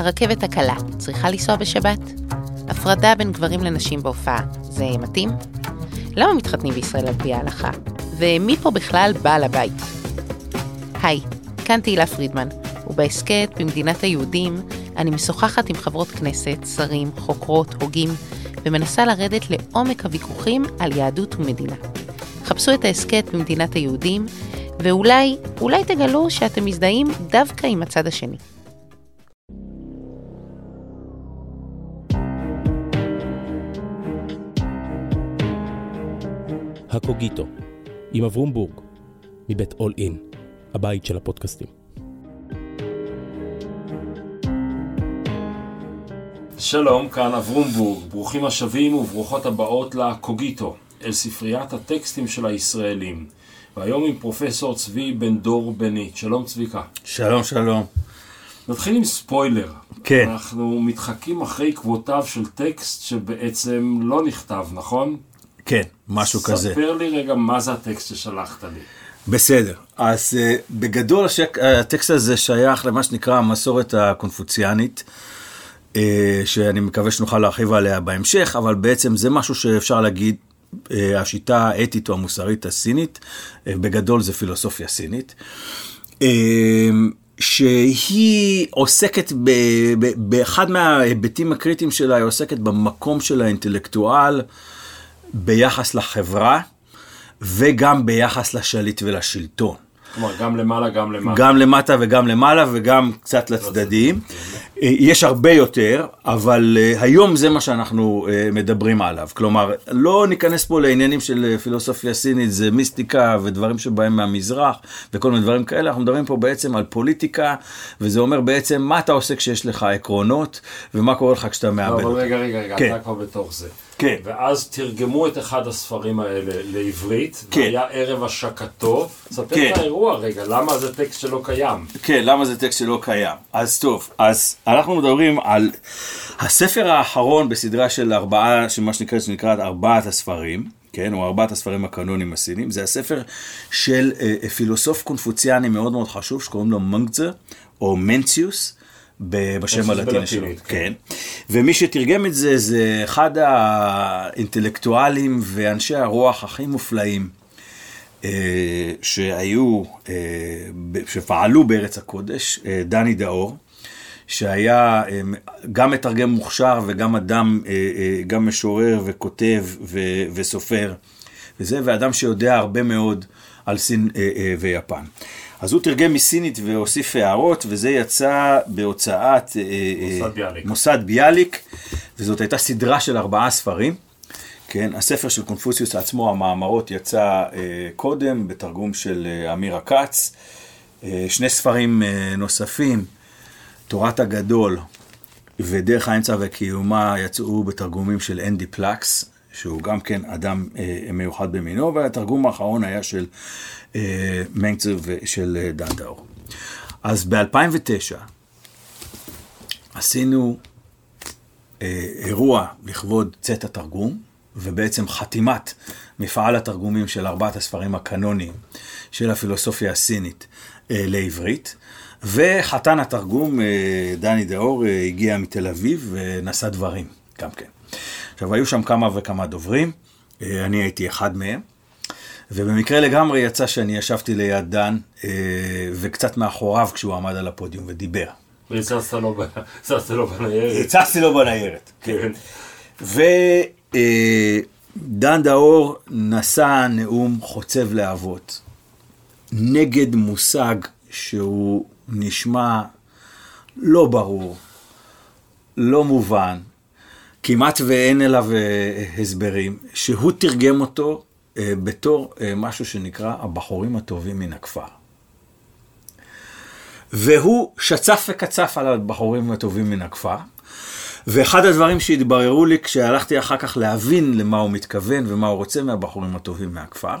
הרכבת הקלה צריכה לנסוע בשבת? הפרדה בין גברים לנשים בהופעה, זה מתאים? למה מתחתנים בישראל על פי ההלכה? ומי פה בכלל בעל הבית? היי, כאן תהילה פרידמן, ובהסכת במדינת היהודים אני משוחחת עם חברות כנסת, שרים, חוקרות, הוגים, ומנסה לרדת לעומק הוויכוחים על יהדות ומדינה. חפשו את ההסכת במדינת היהודים, ואולי, אולי תגלו שאתם מזדהים דווקא עם הצד השני. הקוגיטו, עם אברום בורג, מבית אול אין, הבית של הפודקאסטים. שלום, כאן אברום בורג, ברוכים השבים וברוכות הבאות לקוגיטו, אל ספריית הטקסטים של הישראלים. והיום עם פרופסור צבי בן דור בנית. שלום צביקה. שלום, שלום. נתחיל עם ספוילר. כן. אנחנו מתחקים אחרי עקבותיו של טקסט שבעצם לא נכתב, נכון? כן, משהו ספר כזה. ספר לי רגע מה זה הטקסט ששלחת לי. בסדר. אז uh, בגדול השק, הטקסט הזה שייך למה שנקרא המסורת הקונפוציאנית, uh, שאני מקווה שנוכל להרחיב עליה בהמשך, אבל בעצם זה משהו שאפשר להגיד, uh, השיטה האתית או המוסרית הסינית, uh, בגדול זה פילוסופיה סינית. Uh, שהיא עוסקת, ב, ב, באחד מההיבטים הקריטיים שלה, היא עוסקת במקום של האינטלקטואל ביחס לחברה וגם ביחס לשליט ולשלטון. כלומר, גם למעלה, גם למטה. גם למטה וגם למעלה וגם קצת לצדדים. יש הרבה יותר, אבל אה, היום זה מה שאנחנו אה, מדברים עליו. כלומר, לא ניכנס פה לעניינים של אה, פילוסופיה סינית, זה מיסטיקה ודברים שבאים מהמזרח וכל מיני דברים כאלה, אנחנו מדברים פה בעצם על פוליטיקה, וזה אומר בעצם מה אתה עושה כשיש לך עקרונות, ומה קורה לך כשאתה לא, מאבד אבל. רגע, רגע, רגע, כן. אתה כבר בתוך זה. כן. ואז תרגמו את אחד הספרים האלה לעברית, כן. והיה ערב השקתו. ספר כן. את האירוע רגע, למה זה טקסט שלא קיים? כן, למה זה טקסט שלא קיים? אז טוב, אז אנחנו מדברים על הספר האחרון בסדרה של ארבעה, שמה שנקרא, שנקרא ארבעת הספרים, כן, או ארבעת הספרים הקנונים הסינים, זה הספר של אה, פילוסוף קונפוציאני מאוד מאוד חשוב, שקוראים לו מנגצה, או מנציוס. בשם הלטיני שלו, כן. כן. ומי שתרגם את זה, זה אחד האינטלקטואלים ואנשי הרוח הכי מופלאים אה, שהיו, אה, שפעלו בארץ הקודש, אה, דני דאור, שהיה גם מתרגם מוכשר וגם אדם, גם משורר וכותב ו- וסופר, וזה, ואדם שיודע הרבה מאוד על סין ויפן. אז הוא תרגם מסינית והוסיף הערות, וזה יצא בהוצאת אה, אה, מוסד ביאליק. מוסד ביאליק, וזאת הייתה סדרה של ארבעה ספרים. כן, הספר של קונפוציוס עצמו, המאמרות, יצא אה, קודם בתרגום של אה, אמירה כץ. אה, שני ספרים אה, נוספים, תורת הגדול ודרך האמצע וקיומה, יצאו בתרגומים של אנדי פלקס, שהוא גם כן אדם אה, מיוחד במינו, והתרגום האחרון היה של מנקצר ושל אה, דן דאור. אז ב-2009 עשינו אה, אירוע לכבוד צאת התרגום, ובעצם חתימת מפעל התרגומים של ארבעת הספרים הקנוניים של הפילוסופיה הסינית אה, לעברית. וחתן התרגום, אה, דני דאור, אה, הגיע מתל אביב ונשא דברים גם כן. עכשיו, היו שם כמה וכמה דוברים, אה, אני הייתי אחד מהם, ובמקרה לגמרי יצא שאני ישבתי ליד דן, אה, וקצת מאחוריו כשהוא עמד על הפודיום ודיבר. והצצת לו בניירת. הצצתי לו בניירת. כן. ודן דאור נשא נאום חוצב להבות, נגד מושג שהוא נשמע לא ברור, לא מובן, כמעט ואין אליו אה, הסברים, שהוא תרגם אותו אה, בתור אה, משהו שנקרא הבחורים הטובים מן הכפר. והוא שצף וקצף על הבחורים הטובים מן הכפר. ואחד הדברים שהתבררו לי כשהלכתי אחר כך להבין למה הוא מתכוון ומה הוא רוצה מהבחורים הטובים מהכפר,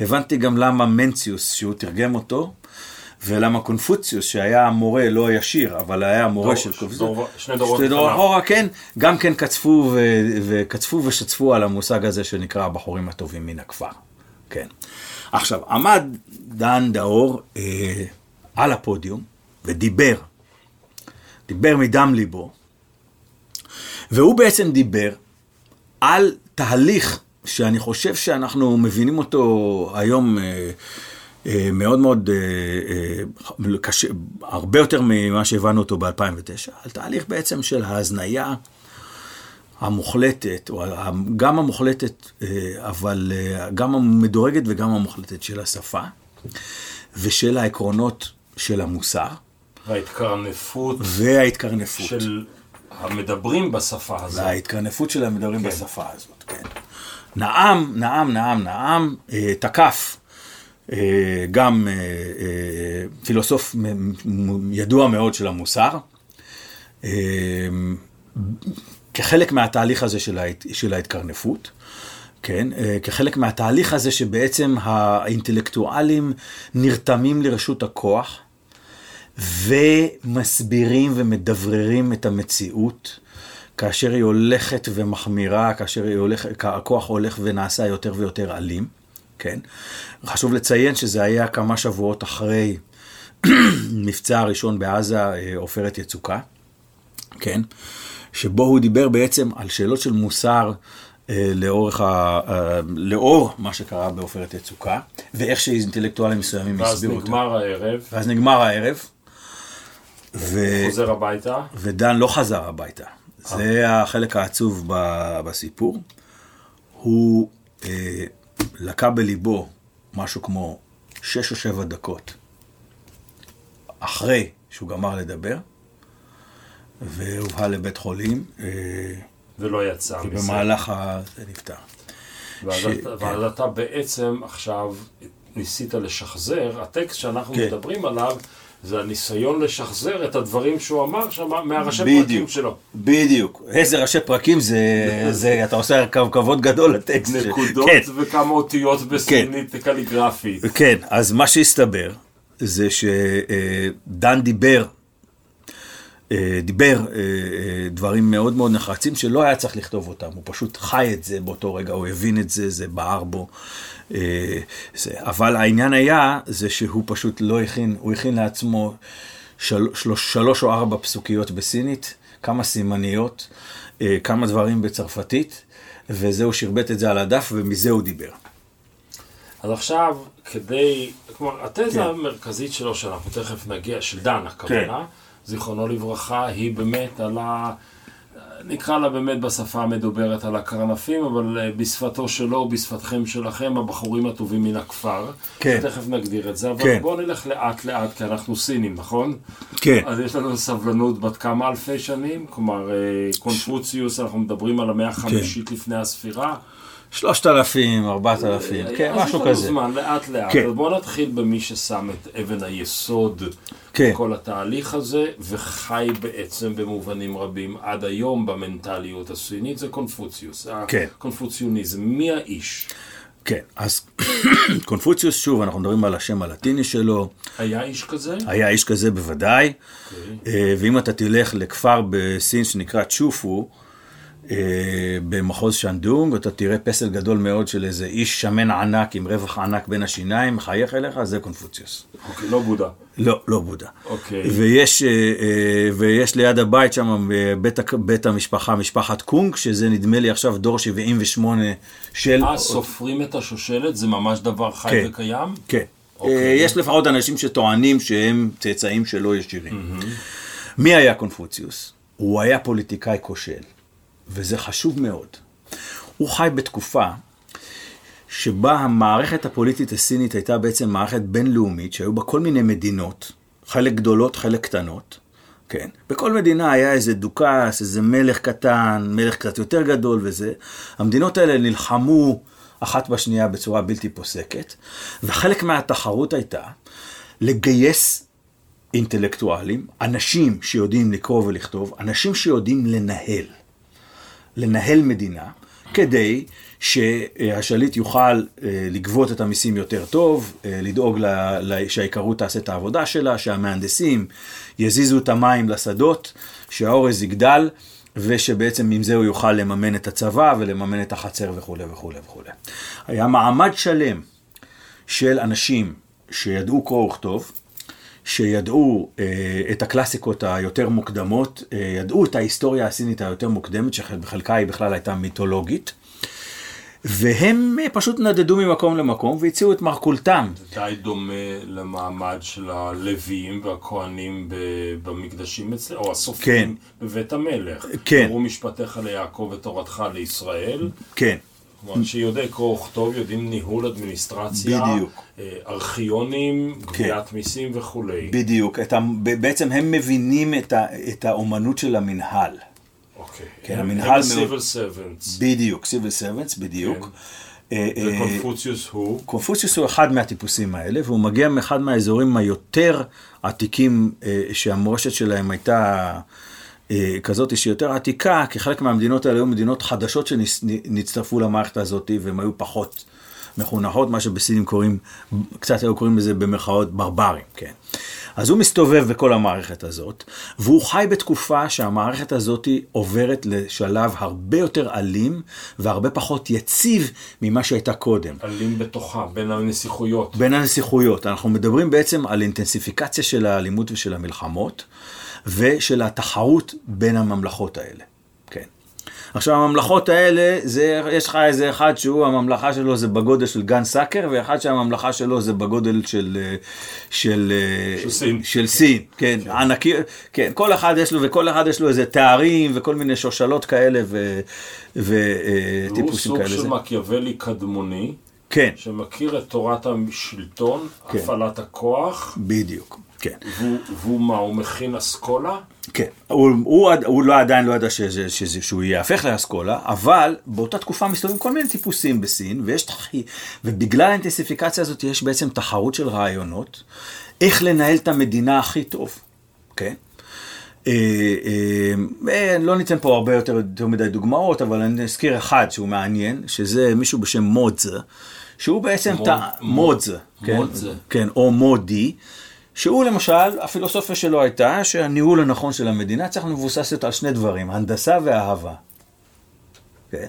הבנתי גם למה מנציוס, שהוא תרגם אותו, ולמה קונפוציוס, שהיה המורה לא הישיר, אבל היה המורה דור- של קונפוציוס, דור- שני דורות. אחורה, כן, גם כן קצפו ו- וקצפו ושצפו על המושג הזה שנקרא הבחורים הטובים מן הכפר. כן. עכשיו, עמד דן דאור אה, על הפודיום ודיבר דיבר מדם ליבו, והוא בעצם דיבר על תהליך שאני חושב שאנחנו מבינים אותו היום אה, מאוד מאוד אה, אה, קשה, הרבה יותר ממה שהבנו אותו ב-2009, על תהליך בעצם של ההזניה המוחלטת, או גם המוחלטת, אה, אבל אה, גם המדורגת וגם המוחלטת של השפה, ושל העקרונות של המוסר, וההתקרנפות וההתקרנפות. של המדברים בשפה הזאת. וההתקרנפות של המדברים כן. בשפה הזאת, כן. נאם, נאם, נאם, נאם, אה, תקף אה, גם אה, אה, פילוסוף ידוע מאוד של המוסר, אה, כחלק מהתהליך הזה של, ההת, של ההתקרנפות, כן, אה, כחלק מהתהליך הזה שבעצם האינטלקטואלים נרתמים לרשות הכוח, ומסבירים ומדבררים את המציאות, כאשר היא הולכת ומחמירה, כאשר הולכת, הכוח הולך ונעשה יותר ויותר אלים, כן? חשוב לציין שזה היה כמה שבועות אחרי מבצע הראשון בעזה, אה, עופרת יצוקה, כן? שבו הוא דיבר בעצם על שאלות של מוסר אה, לאורך ה... אה, לאור מה שקרה בעופרת יצוקה, ואיך שאינטלקטואלים מסוימים ואז הסבירו אותו. נגמר הערב, ואז נגמר הערב, ו... חוזר הביתה, ודן לא חזר הביתה. זה החלק העצוב ב- בסיפור. הוא אה, לקה בליבו משהו כמו שש או שבע דקות אחרי שהוא גמר לדבר, והובהל לבית חולים, אה, ולא יצא מזה. ובמהלך ה... זה נפטר. ואז, ש- אתה, ואז אתה בעצם עכשיו ניסית לשחזר, הטקסט שאנחנו כן. מדברים עליו, זה הניסיון לשחזר את הדברים שהוא אמר שם מהראשי בדיוק. פרקים שלו. בדיוק. איזה ראשי פרקים זה, זה אתה עושה כב- כבוד גדול לטקסט. נקודות כן. וכמה אותיות בסינית קליגרפית. כן, אז מה שהסתבר זה שדן דיבר, דיבר אה, אה, דברים מאוד מאוד נחרצים שלא היה צריך לכתוב אותם, הוא פשוט חי את זה באותו רגע, הוא הבין את זה, זה בער בו. אה, זה, אבל העניין היה, זה שהוא פשוט לא הכין, הוא הכין לעצמו של, שלוש, שלוש או ארבע פסוקיות בסינית, כמה סימניות, אה, כמה דברים בצרפתית, וזהו, שרבט את זה על הדף, ומזה הוא דיבר. אז עכשיו, כדי, כלומר, התזה כן. המרכזית שלו, שאנחנו תכף נגיע, של דן הכוונה, זיכרונו לברכה, היא באמת על ה... נקרא לה באמת בשפה המדוברת על הקרנפים, אבל אה, בשפתו שלו, בשפתכם שלכם, הבחורים הטובים מן הכפר. כן. תכף נגדיר את זה, אבל כן. בואו נלך לאט לאט, כי אנחנו סינים, נכון? כן. אז יש לנו סבלנות בת כמה אלפי שנים, כלומר, אה, קונפוציוס, אנחנו מדברים על המאה החמישית לפני הספירה. שלושת אלפים, ארבעת אלפים, כן, אז משהו יש לנו כזה. זמן, לאט לאט. כן. אז בואו נתחיל במי ששם את אבן היסוד כן. בכל התהליך הזה, וחי בעצם במובנים רבים עד היום במנטליות הסינית, זה קונפוציוס. כן. הקונפוציוניזם. מי האיש? כן, אז קונפוציוס, שוב, אנחנו מדברים על השם הלטיני שלו, היה איש כזה? היה איש כזה בוודאי, אוקיי. אה, ואם אתה תלך לכפר בסין שנקרא צ'ופו, אה, במחוז שנדונג, אתה תראה פסל גדול מאוד של איזה איש שמן ענק עם רווח ענק בין השיניים, מחייך אליך, זה קונפוציוס. אוקיי, לא בודה. לא, לא בודה. אוקיי. ויש, אה, אה, ויש ליד הבית שם, בית, בית המשפחה, משפחת קונג, שזה נדמה לי עכשיו דור 78 של... אה, סופרים את השושלת? זה ממש דבר חי כן. וקיים? כן. אוקיי. אה, יש לפחות אנשים שטוענים שהם צאצאים שלו ישירים. מי היה קונפוציוס? הוא היה פוליטיקאי כושל, וזה חשוב מאוד. הוא חי בתקופה שבה המערכת הפוליטית הסינית הייתה בעצם מערכת בינלאומית, שהיו בה כל מיני מדינות, חלק גדולות, חלק קטנות. כן. בכל מדינה היה איזה דוכס, איזה מלך קטן, מלך קצת יותר גדול וזה. המדינות האלה נלחמו אחת בשנייה בצורה בלתי פוסקת, וחלק מהתחרות הייתה לגייס אינטלקטואלים, אנשים שיודעים לקרוא ולכתוב, אנשים שיודעים לנהל. לנהל מדינה, כדי שהשליט יוכל אה, לגבות את המיסים יותר טוב, אה, לדאוג שהעיקרות תעשה את העבודה שלה, שהמהנדסים יזיזו את המים לשדות, שהאורז יגדל, ושבעצם עם זה הוא יוכל לממן את הצבא ולממן את החצר וכולי וכולי וכולי. היה מעמד שלם של אנשים שידעו קרוא וכתוב, שידעו אה, את הקלאסיקות היותר מוקדמות, אה, ידעו את ההיסטוריה הסינית היותר מוקדמת, שבחלקה היא בכלל הייתה מיתולוגית. והם אה, פשוט נדדו ממקום למקום והציעו את מרכולתם. זה די דומה למעמד של הלוויים והכהנים ב- במקדשים אצלנו, או הסופרים כן. בבית המלך. כן. אמרו משפטיך ליעקב ותורתך לישראל. כן, כלומר, שיודעי קרוא וכתוב, יודעים ניהול אדמיניסטרציה, בדיוק. כן. אה, ארכיונים, גביית מיסים וכולי. בדיוק. ה, בעצם הם מבינים את, ה, את האומנות של המנהל. אוקיי. כן, הם- המנהל הם ה-civil servants. בדיוק, civil servants, בדיוק. אה, אה, וקונפוציוס הוא? קונפוציוס הוא אחד מהטיפוסים האלה, והוא מגיע מאחד מהאזורים היותר עתיקים שהמורשת שלהם הייתה כזאת שהיא יותר עתיקה, כי חלק מהמדינות האלה היו מדינות חדשות שנצטרפו למערכת הזאת, והן היו פחות מחונכות, מה שבסינים קוראים, קצת היו קוראים לזה במרכאות ברברים, כן. אז הוא מסתובב בכל המערכת הזאת, והוא חי בתקופה שהמערכת הזאת עוברת לשלב הרבה יותר אלים והרבה פחות יציב ממה שהייתה קודם. אלים בתוכה, בין הנסיכויות. בין הנסיכויות. אנחנו מדברים בעצם על אינטנסיפיקציה של האלימות ושל המלחמות, ושל התחרות בין הממלכות האלה. כן. עכשיו, הממלכות האלה, זה, יש לך איזה אחד שהוא, הממלכה שלו זה בגודל של גן סאקר, ואחד שהממלכה שלו זה בגודל של... אה, של, אה, של סין. של סין, כן, ענקי, כן, כל אחד יש לו, וכל אחד יש לו איזה תארים, וכל מיני שושלות כאלה, וטיפוסים סוג כאלה. של זה- מקיאוולי קדמוני, כן, שמכיר את תורת השלטון, כן. הפעלת הכוח, בדיוק, כן. והוא, והוא מה, הוא מכין אסכולה? כן, הוא, הוא, עד- הוא לא, עדיין לא ידע שזה, שזה, שהוא ייהפך לאסכולה, אבל באותה תקופה מסתובבים כל מיני טיפוסים בסין, ויש, ובגלל האינטנסיפיקציה הזאת יש בעצם תחרות של רעיונות, איך לנהל את המדינה הכי טוב, כן? אה, אה, אה, לא ניתן פה הרבה יותר, יותר מדי דוגמאות, אבל אני אזכיר אחד שהוא מעניין, שזה מישהו בשם מודזה, שהוא בעצם מוד- טע- מודזה, כן? מודזה. כן, או מודי, שהוא למשל, הפילוסופיה שלו הייתה שהניהול הנכון של המדינה צריך מבוססת על שני דברים, הנדסה ואהבה. כן?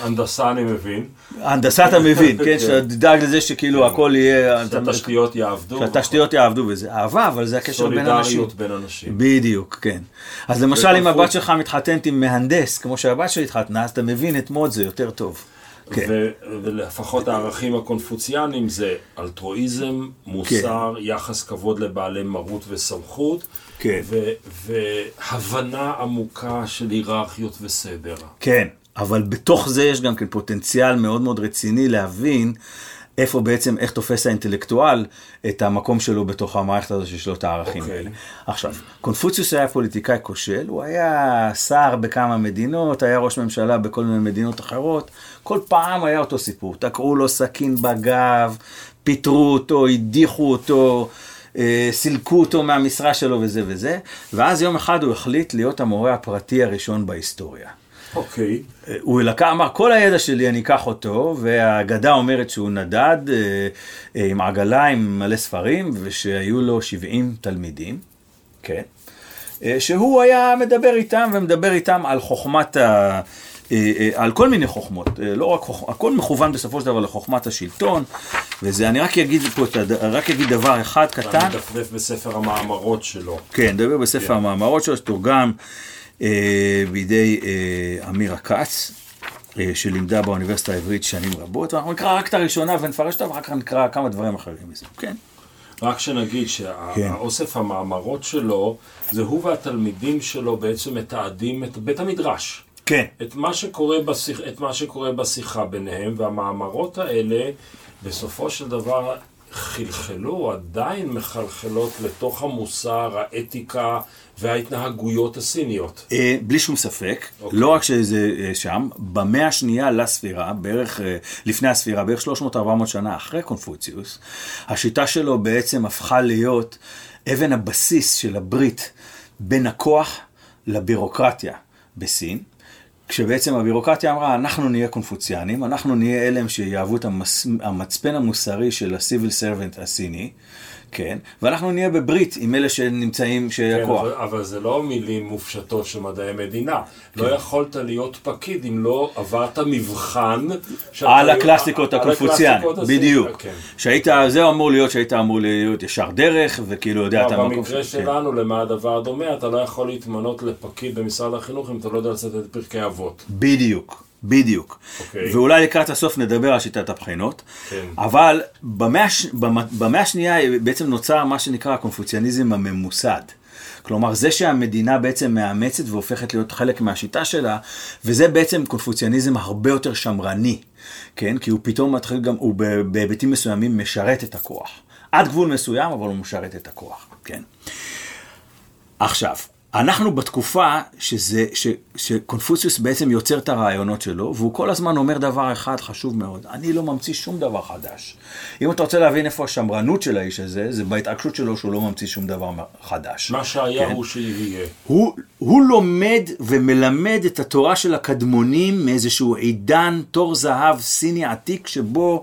הנדסה אני מבין, הנדסה אתה מבין, כן? שאתה תדאג לזה שכאילו הכל יהיה... שהתשתיות יעבדו, שהתשתיות יעבדו וזה. אהבה, אבל זה הקשר בין אנשים. סולידריות בין אנשים. בדיוק, כן. אז למשל, אם הבת שלך מתחתנת עם מהנדס, כמו שהבת שלי התחתנה, אז אתה מבין את מוד זה יותר טוב. כן. ו- ולפחות הערכים הקונפוציאניים זה אלטרואיזם, מוסר, יחס כבוד לבעלי מרות וסמכות, כן. ו- והבנה עמוקה של היררכיות וסדר. כן, אבל בתוך זה יש גם כן פוטנציאל מאוד מאוד רציני להבין איפה בעצם, איך תופס האינטלקטואל את המקום שלו בתוך המערכת הזו שיש לו את הערכים אוקיי. האלה. עכשיו, קונפוציוס היה פוליטיקאי כושל, הוא היה שר בכמה מדינות, היה ראש ממשלה בכל מיני מדינות אחרות, כל פעם היה אותו סיפור, תקעו לו סכין בגב, פיטרו אותו, הדיחו אותו. אה, סילקו אותו מהמשרה שלו וזה וזה, ואז יום אחד הוא החליט להיות המורה הפרטי הראשון בהיסטוריה. אוקיי, הוא לקח, אמר, כל הידע שלי אני אקח אותו, והאגדה אומרת שהוא נדד אה, אה, עם עגלה עם מלא ספרים, ושהיו לו 70 תלמידים, כן? אה, שהוא היה מדבר איתם, ומדבר איתם על חוכמת ה... אה, אה, על כל מיני חוכמות, אה, לא רק חוכמה, הכל מכוון בסופו של דבר לחוכמת השלטון, וזה, אני רק אגיד פה, רק אגיד דבר אחד קטן, אתה מדפדף בספר המאמרות שלו. כן, נדבר בספר המאמרות שלו, שתורגם אה, בידי אה, אמירה כץ, אה, שלימדה באוניברסיטה העברית שנים רבות, ואנחנו נקרא רק את הראשונה ונפרש אותה, ואחר כך נקרא כמה דברים אחרים מזה. כן. רק שנגיד כן. שהאוסף המאמרות שלו, זה הוא והתלמידים שלו בעצם מתעדים את בית המדרש. כן. את מה שקורה, בשיח, את מה שקורה בשיחה ביניהם, והמאמרות האלה בסופו של דבר חלחלו, עדיין מחלחלות לתוך המוסר, האתיקה וההתנהגויות הסיניות. אה, בלי שום ספק, אוקיי. לא רק שזה אה, שם, במאה השנייה לספירה, בערך אה, לפני הספירה, בערך 300-400 שנה אחרי קונפוציוס, השיטה שלו בעצם הפכה להיות אבן הבסיס של הברית בין הכוח לבירוקרטיה בסין. כשבעצם הבירוקרטיה אמרה, אנחנו נהיה קונפוציאנים, אנחנו נהיה אלה שיהוו את. המצפן המוסרי של ה-civil servant הסיני, כן, ואנחנו נהיה בברית עם אלה שנמצאים, כן, שהכוח. אבל, אבל זה לא מילים מופשטות של מדעי מדינה. לא יכולת להיות פקיד אם לא עברת מבחן. על הקלאסיקות הקונפוציאניות, בדיוק. כן. שהיית, זה אמור להיות שהיית אמור להיות ישר דרך, וכאילו יודע את המקום במקרה שלך, כן. שלנו, למה הדבר דומה, אתה לא יכול להתמנות לפקיד במשרד החינוך אם אתה לא יודע לצאת את פרקי אבות. בדיוק, בדיוק. אוקיי. ואולי לקראת הסוף נדבר על שיטת הבחינות. כן. אבל במאה, במאה השנייה בעצם נוצר מה שנקרא הקונפוציאניזם הממוסד. כלומר, זה שהמדינה בעצם מאמצת והופכת להיות חלק מהשיטה שלה, וזה בעצם קונפוציאניזם הרבה יותר שמרני, כן? כי הוא פתאום מתחיל גם, הוא בהיבטים מסוימים משרת את הכוח. עד גבול מסוים, אבל הוא משרת את הכוח, כן? עכשיו, אנחנו בתקופה שזה, ש, שקונפוציוס בעצם יוצר את הרעיונות שלו, והוא כל הזמן אומר דבר אחד חשוב מאוד, אני לא ממציא שום דבר חדש. אם אתה רוצה להבין איפה השמרנות של האיש הזה, זה בהתעקשות שלו שהוא לא ממציא שום דבר חדש. מה שהיה כן. הוא שיהיה. הוא, הוא לומד ומלמד את התורה של הקדמונים מאיזשהו עידן תור זהב סיני עתיק שבו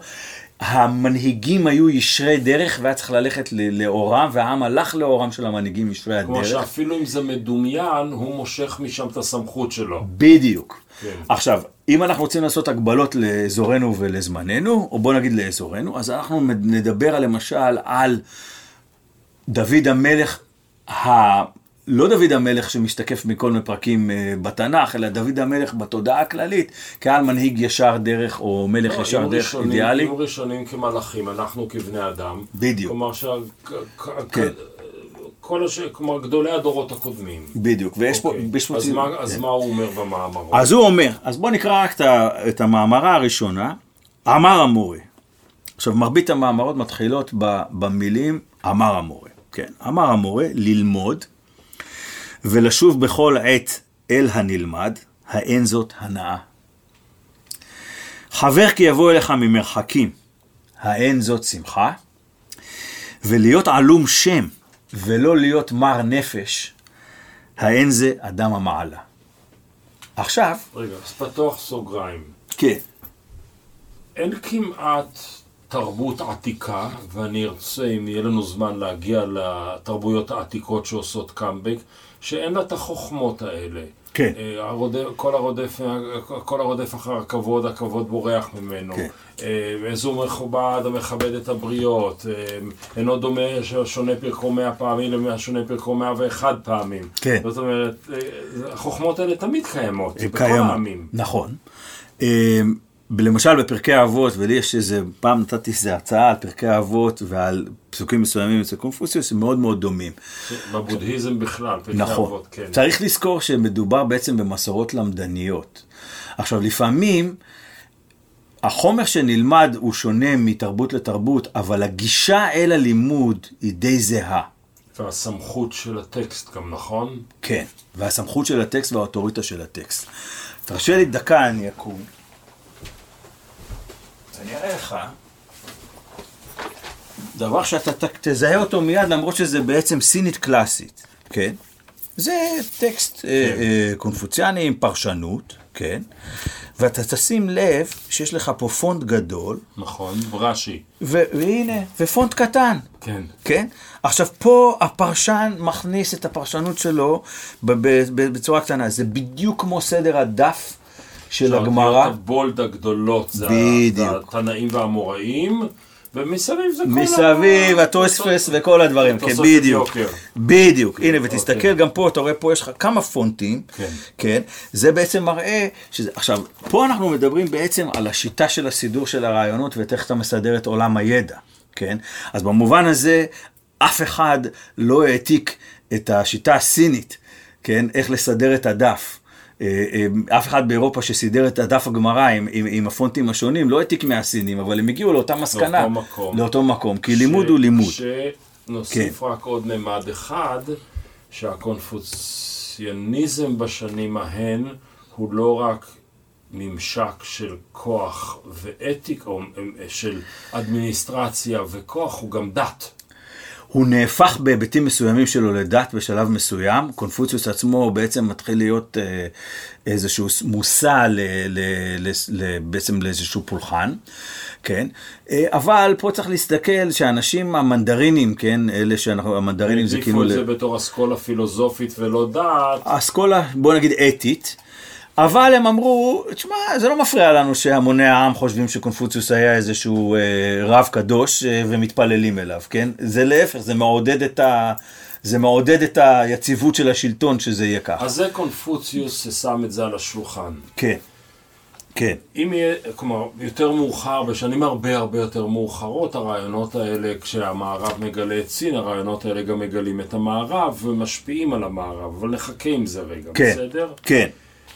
המנהיגים היו ישרי דרך והיה צריך ללכת לאורם והעם הלך לאורם של המנהיגים ישרי כמו הדרך. שאפילו אם זה מדומיין, הוא מושך משם את הסמכות שלו. בדיוק. כן. עכשיו, אם אנחנו רוצים לעשות הגבלות לאזורנו ולזמננו, או בוא נגיד לאזורנו, אז אנחנו נדבר למשל על דוד המלך, ה... לא דוד המלך שמשתקף מכל מיני פרקים אה, בתנ"ך, אלא דוד המלך בתודעה הכללית, כעל מנהיג ישר דרך, או מלך לא, ישר דרך ראשונים- אידיאלי. היו ראשונים כמלאכים, אנחנו כבני אדם. בדיוק. כלומר, שה- כ- כן. כל הש... כלומר, גדולי הדורות הקודמים. בדיוק, ויש פה... אוקיי. יש פה אז מה- אז כן. מה הוא אומר במאמרו? אז הוא אומר, אז בואו נקרא רק את המאמרה הראשונה, אמר המורה. עכשיו, מרבית המאמרות מתחילות במילים אמר המורה. כן, אמר המורה, ללמוד ולשוב בכל עת אל הנלמד, האין זאת הנאה. חבר כי יבוא אליך ממרחקים, האין זאת שמחה, ולהיות עלום שם ולא להיות מר נפש, האין זה אדם המעלה. עכשיו, רגע, אז פתוח סוגריים. כן, אין כמעט תרבות עתיקה, ואני ארצה, אם יהיה לנו זמן, להגיע לתרבויות העתיקות שעושות קאמבק, שאין לה את החוכמות האלה. כן. אה, הרודף, כל, הרודף, כל הרודף אחר הכבוד, הכבוד בורח ממנו. כן. אה, איזו מכובד המכבד את הבריות. אה, אינו דומה ששונה פרקו מאה פעמים לשונה פרקו מאה ואחד פעמים. כן. זאת אומרת, אה, החוכמות האלה תמיד קיימות. בכל קיימות. העמים. נכון. למשל בפרקי אבות, ולי יש איזה, פעם נתתי איזה הצעה על פרקי אבות ועל פסוקים מסוימים אצל קונפוציוס, הם מאוד מאוד דומים. בבודהיזם בכלל, פרקי נכון. אבות, כן. צריך לזכור שמדובר בעצם במסורות למדניות. עכשיו, לפעמים החומר שנלמד הוא שונה מתרבות לתרבות, אבל הגישה אל הלימוד היא די זהה. והסמכות של הטקסט גם, נכון? כן, והסמכות של הטקסט והאוטוריטה של הטקסט. תרשה לי דקה, אני אקום. אז אני אראה לך דבר שאתה תזהה אותו מיד, למרות שזה בעצם סינית קלאסית, כן? זה טקסט אה, אה, קונפוציאני עם פרשנות, כן? ואתה תשים לב שיש לך פה פונט גדול, נכון, ברש"י. ו- והנה, ופונט קטן. כן. כן? עכשיו, פה הפרשן מכניס את הפרשנות שלו בצורה קטנה. זה בדיוק כמו סדר הדף של הגמרא. הבולד הגדולות זה. התנאים והאמוראים, ומסביב זה כל. מסביב, הטוספס וכל הדברים, כן, בדיוק. בדיוק, הנה, ותסתכל אוקיי. גם פה, אתה רואה פה יש לך כמה פונטים, כן. כן, זה בעצם מראה, שזה, עכשיו, פה אנחנו מדברים בעצם על השיטה של הסידור של הרעיונות ואיך אתה מסדר את עולם הידע, כן, אז במובן הזה, אף אחד לא העתיק את השיטה הסינית, כן, איך לסדר את הדף. אה, אה, אף אחד באירופה שסידר את הדף הגמרא עם, עם, עם הפונטים השונים לא העתיק מהסינים, אבל הם הגיעו לאותה מסקנה. לאותו מקום. לאותו מקום, כי לימוד הוא לימוד. שנוסיף כן. רק עוד ממד אחד, שהקונפוציאניזם בשנים ההן הוא לא רק ממשק של כוח ואתיקה, או של אדמיניסטרציה וכוח, הוא גם דת. הוא נהפך בהיבטים מסוימים שלו לדת בשלב מסוים. קונפוציוס עצמו בעצם מתחיל להיות אה, איזשהו מושא ל, ל, ל, ל, בעצם לאיזשהו פולחן, כן? אה, אבל פה צריך להסתכל שהאנשים המנדרינים, כן? אלה שאנחנו, המנדרינים זה כאילו... העדיפו את זה בתור אסכולה פילוסופית ולא דת. אסכולה, בוא נגיד אתית. אבל הם אמרו, תשמע, זה לא מפריע לנו שהמוני העם חושבים שקונפוציוס היה איזשהו אה, רב קדוש אה, ומתפללים אליו, כן? זה להפך, זה מעודד את ה... זה מעודד את היציבות של השלטון שזה יהיה ככה. אז זה קונפוציוס ששם את זה על השולחן. כן, כן. אם יהיה, כלומר, יותר מאוחר, בשנים הרבה הרבה יותר מאוחרות, הרעיונות האלה, כשהמערב מגלה את סין, הרעיונות האלה גם מגלים את המערב ומשפיעים על המערב, אבל נחכה עם זה רגע, כן, בסדר? כן,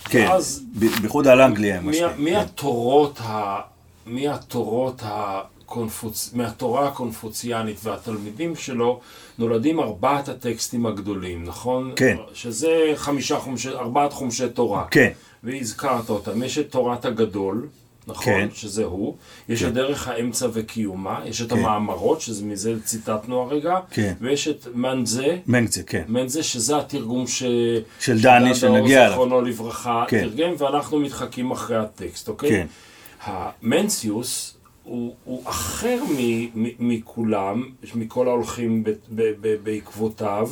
כן. ואז- בייחוד על אנגליה הם מי, משפיעים. מי כן. התורות ה... מי התורות הקונפוצ... מהתורה הקונפוציאנית והתלמידים שלו נולדים ארבעת הטקסטים הגדולים, נכון? כן. שזה חמישה חומשי, ארבעת חומשי תורה. כן. והזכרת אותם. יש את תורת הגדול, נכון? כן. שזה הוא. יש כן. את דרך האמצע וקיומה. יש את כן. המאמרות, שזה מזה ציטטנו הרגע. כן. ויש את מנזה. מנגזה, כן. מנזה, שזה התרגום ש... של דני, שנגיע אליו. זיכרונו לברכה, כן. תרגם, ואנחנו מתחקים אחרי הטקסט, אוקיי? כן. המנציוס הוא, הוא אחר מ, מ, מכולם, מכל ההולכים ב, ב, ב, בעקבותיו.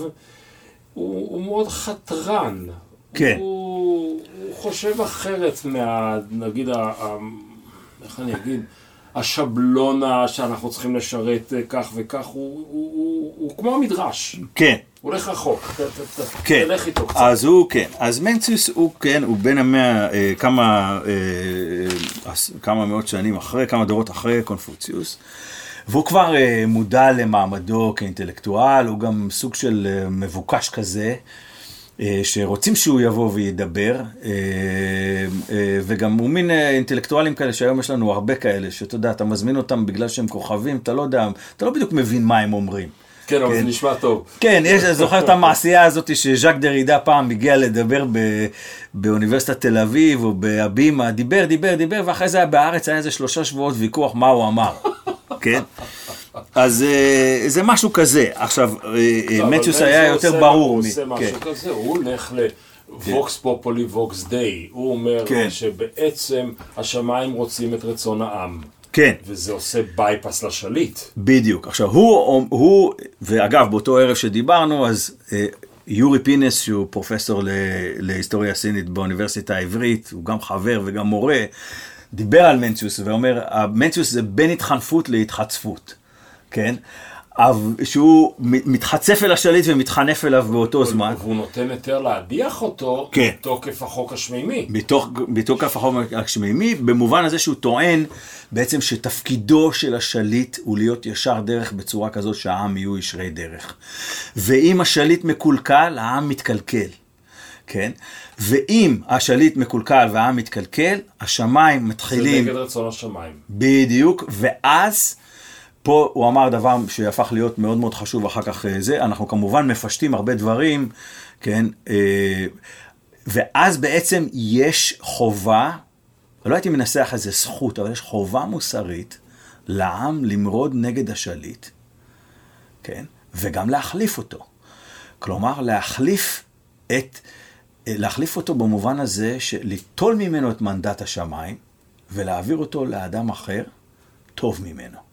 הוא, הוא מאוד חתרן. כן. הוא, הוא חושב אחרת מה... נגיד, ה, ה, איך אני אגיד? השבלונה שאנחנו צריכים לשרת אה, כך וכך, הוא, הוא, הוא, הוא כמו המדרש. כן. הוא הולך רחוק, כן, תלך איתו קצת. אז הוא כן, אז מנציוס הוא כן, הוא בין המאה, אה, כמה, אה, כמה מאות שנים אחרי, כמה דורות אחרי קונפוציוס, והוא כבר אה, מודע למעמדו כאינטלקטואל, הוא גם סוג של אה, מבוקש כזה, אה, שרוצים שהוא יבוא וידבר, אה, אה, וגם הוא מין אה, אינטלקטואלים כאלה, שהיום יש לנו הרבה כאלה, שאתה יודע, אתה מזמין אותם בגלל שהם כוכבים, אתה לא יודע, אתה לא בדיוק מבין מה הם אומרים. כן, אבל כן. זה נשמע טוב. כן, יש, אני זוכר את המעשייה הזאת שז'אק דרידה פעם הגיע לדבר ב, באוניברסיטת תל אביב או בהבימה, דיבר, דיבר, דיבר, ואחרי זה היה בארץ היה איזה שלושה שבועות ויכוח מה הוא אמר, כן? אז אה, זה משהו כזה. עכשיו, אה, אה, לא, בן היה יותר ברור. הוא עושה כן. משהו כזה, הוא הולך ל vox populi vox Dei. הוא אומר כן. שבעצם השמיים רוצים את רצון העם. כן, וזה עושה bypass לשליט. בדיוק. עכשיו, הוא, הוא, ואגב, באותו ערב שדיברנו, אז אה, יורי פינס, שהוא פרופסור ל- להיסטוריה סינית באוניברסיטה העברית, הוא גם חבר וגם מורה, דיבר על מנציוס ואומר, מנציוס זה בין התחנפות להתחצפות, כן? שהוא מתחצף אל השליט ומתחנף אליו באותו זמן. והוא נותן היתר להדיח אותו כן. מתוקף החוק השמימי. בתוך, בתוקף החוק השמימי, במובן הזה שהוא טוען בעצם שתפקידו של השליט הוא להיות ישר דרך בצורה כזאת שהעם יהיו ישרי דרך. ואם השליט מקולקל, העם מתקלקל. כן? ואם השליט מקולקל והעם מתקלקל, השמיים זה מתחילים... נגד רצון השמיים. בדיוק, ואז פה הוא אמר דבר שהפך להיות מאוד מאוד חשוב אחר כך אה, זה, אנחנו כמובן מפשטים הרבה דברים, כן, אה, ואז בעצם יש חובה, לא הייתי מנסח איזה זכות, אבל יש חובה מוסרית לעם למרוד נגד השליט, כן, וגם להחליף אותו. כלומר, להחליף את, להחליף אותו במובן הזה שליטול ממנו את מנדט השמיים ולהעביר אותו לאדם אחר טוב ממנו.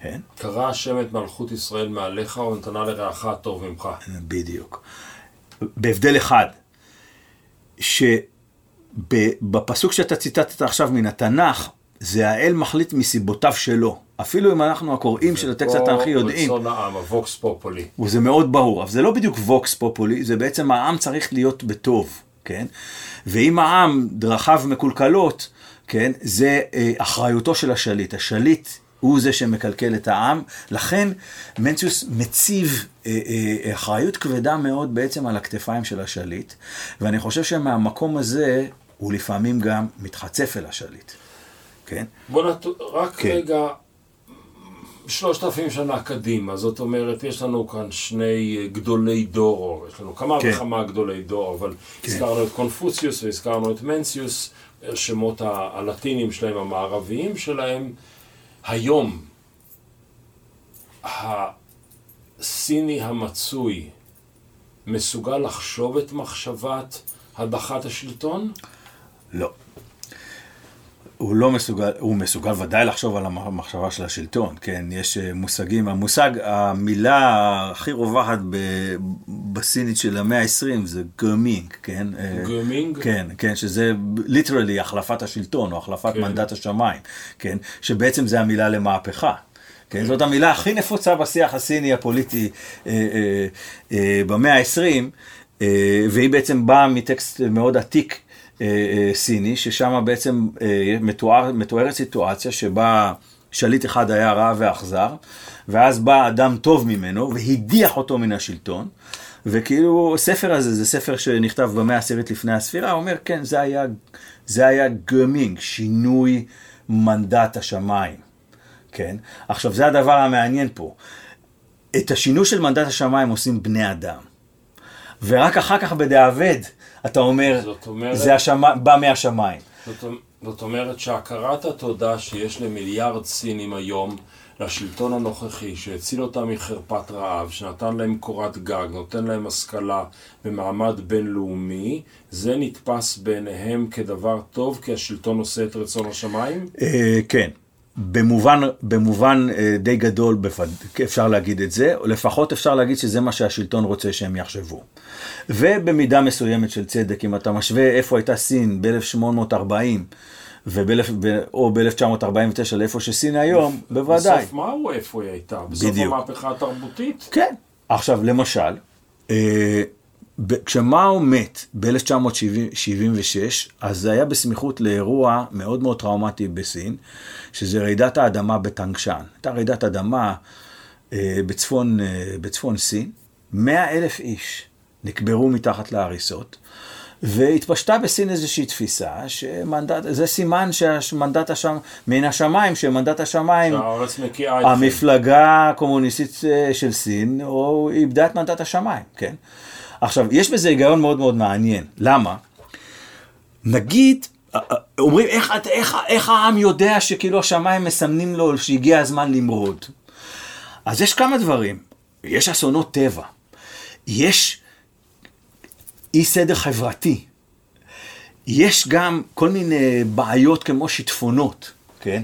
כן? קרא השם את מלכות ישראל מעליך ונתנה לרעך הטוב ממך. בדיוק. בהבדל אחד, שבפסוק שאתה ציטטת עכשיו מן התנ"ך, זה האל מחליט מסיבותיו שלו. אפילו אם אנחנו הקוראים של הטקסט התנ"כי יודעים, רצון העם, הווקס פופולי. וזה מאוד ברור, אבל זה לא בדיוק ווקס פופולי, זה בעצם העם צריך להיות בטוב, כן? ואם העם דרכיו מקולקלות, כן, זה אה, אחריותו של השליט. השליט הוא זה שמקלקל את העם, לכן מנציוס מציב אה, אה, אחריות כבדה מאוד בעצם על הכתפיים של השליט, ואני חושב שמהמקום הזה הוא לפעמים גם מתחצף אל השליט, כן? בוא נת... רק כן. רגע, שלושת אלפים שנה קדימה, זאת אומרת, יש לנו כאן שני גדולי דור, יש לנו כמה כן. וכמה גדולי דור, אבל כן. הזכרנו את קונפוציוס והזכרנו את מנציוס, השמות ה- הלטינים שלהם, המערביים שלהם. היום, הסיני המצוי מסוגל לחשוב את מחשבת הדחת השלטון? לא. הוא לא מסוגל, הוא מסוגל ודאי לחשוב על המחשבה של השלטון, כן, יש אה, מושגים, המושג, המילה הכי רווחת ב, בסינית של המאה ה-20 זה 革命, כן? אה, 革命? כן, כן, שזה literally החלפת השלטון או החלפת כן. מנדט השמיים, כן, שבעצם זה המילה למהפכה. כן, זאת המילה הכי נפוצה בשיח הסיני הפוליטי אה, אה, אה, במאה ה-20, אה, והיא בעצם באה מטקסט מאוד עתיק סיני, ששם בעצם אה, מתואר, מתוארת סיטואציה שבה שליט אחד היה רע ואכזר, ואז בא אדם טוב ממנו והדיח אותו מן השלטון. וכאילו הספר הזה זה ספר שנכתב במאה העשירית לפני הספירה, אומר כן זה היה, זה היה גרמינג, שינוי מנדט השמיים, כן? עכשיו זה הדבר המעניין פה, את השינוי של מנדט השמיים עושים בני אדם, ורק אחר כך בדיעבד אתה אומר, אומרת- זה השמי, בא מהשמיים. זאת, זאת אומרת שהכרת התודה שיש למיליארד סינים היום לשלטון הנוכחי, שהציל אותם מחרפת רעב, שנתן להם קורת גג, נותן להם השכלה במעמד בינלאומי, זה נתפס בעיניהם כדבר טוב, כי השלטון עושה את רצון השמיים? אה, כן, במובן, במובן אה, די גדול. אפשר להגיד את זה, לפחות אפשר להגיד שזה מה שהשלטון רוצה שהם יחשבו. ובמידה מסוימת של צדק, אם אתה משווה איפה הייתה סין ב-1840, ובאלף- ב- או ב-1949 לאיפה שסין היום, בוודאי. בסוף מהו איפה היא הייתה? בסוף בדיוק. המהפכה התרבותית? כן. עכשיו, למשל, אה, ב- כשמאו מת ב-1976, אז זה היה בסמיכות לאירוע מאוד מאוד טראומטי בסין, שזה רעידת האדמה בטנגשן. הייתה רעידת אדמה אה, בצפון, אה, בצפון סין, 100 אלף איש נקברו מתחת להריסות. והתפשטה בסין איזושהי תפיסה שמנדט, זה סימן שמנדט השם, מן השמיים, שמנדט השמיים. המפלגה הקומוניסטית אה, של סין, או איבדה את מנדט השמיים, כן? עכשיו, יש בזה היגיון מאוד מאוד מעניין. למה? נגיד, אה, אה, אומרים, איך, איך, איך העם יודע שכאילו השמיים מסמנים לו שהגיע הזמן למרוד? אז יש כמה דברים. יש אסונות טבע. יש אי סדר חברתי. יש גם כל מיני בעיות כמו שיטפונות, כן?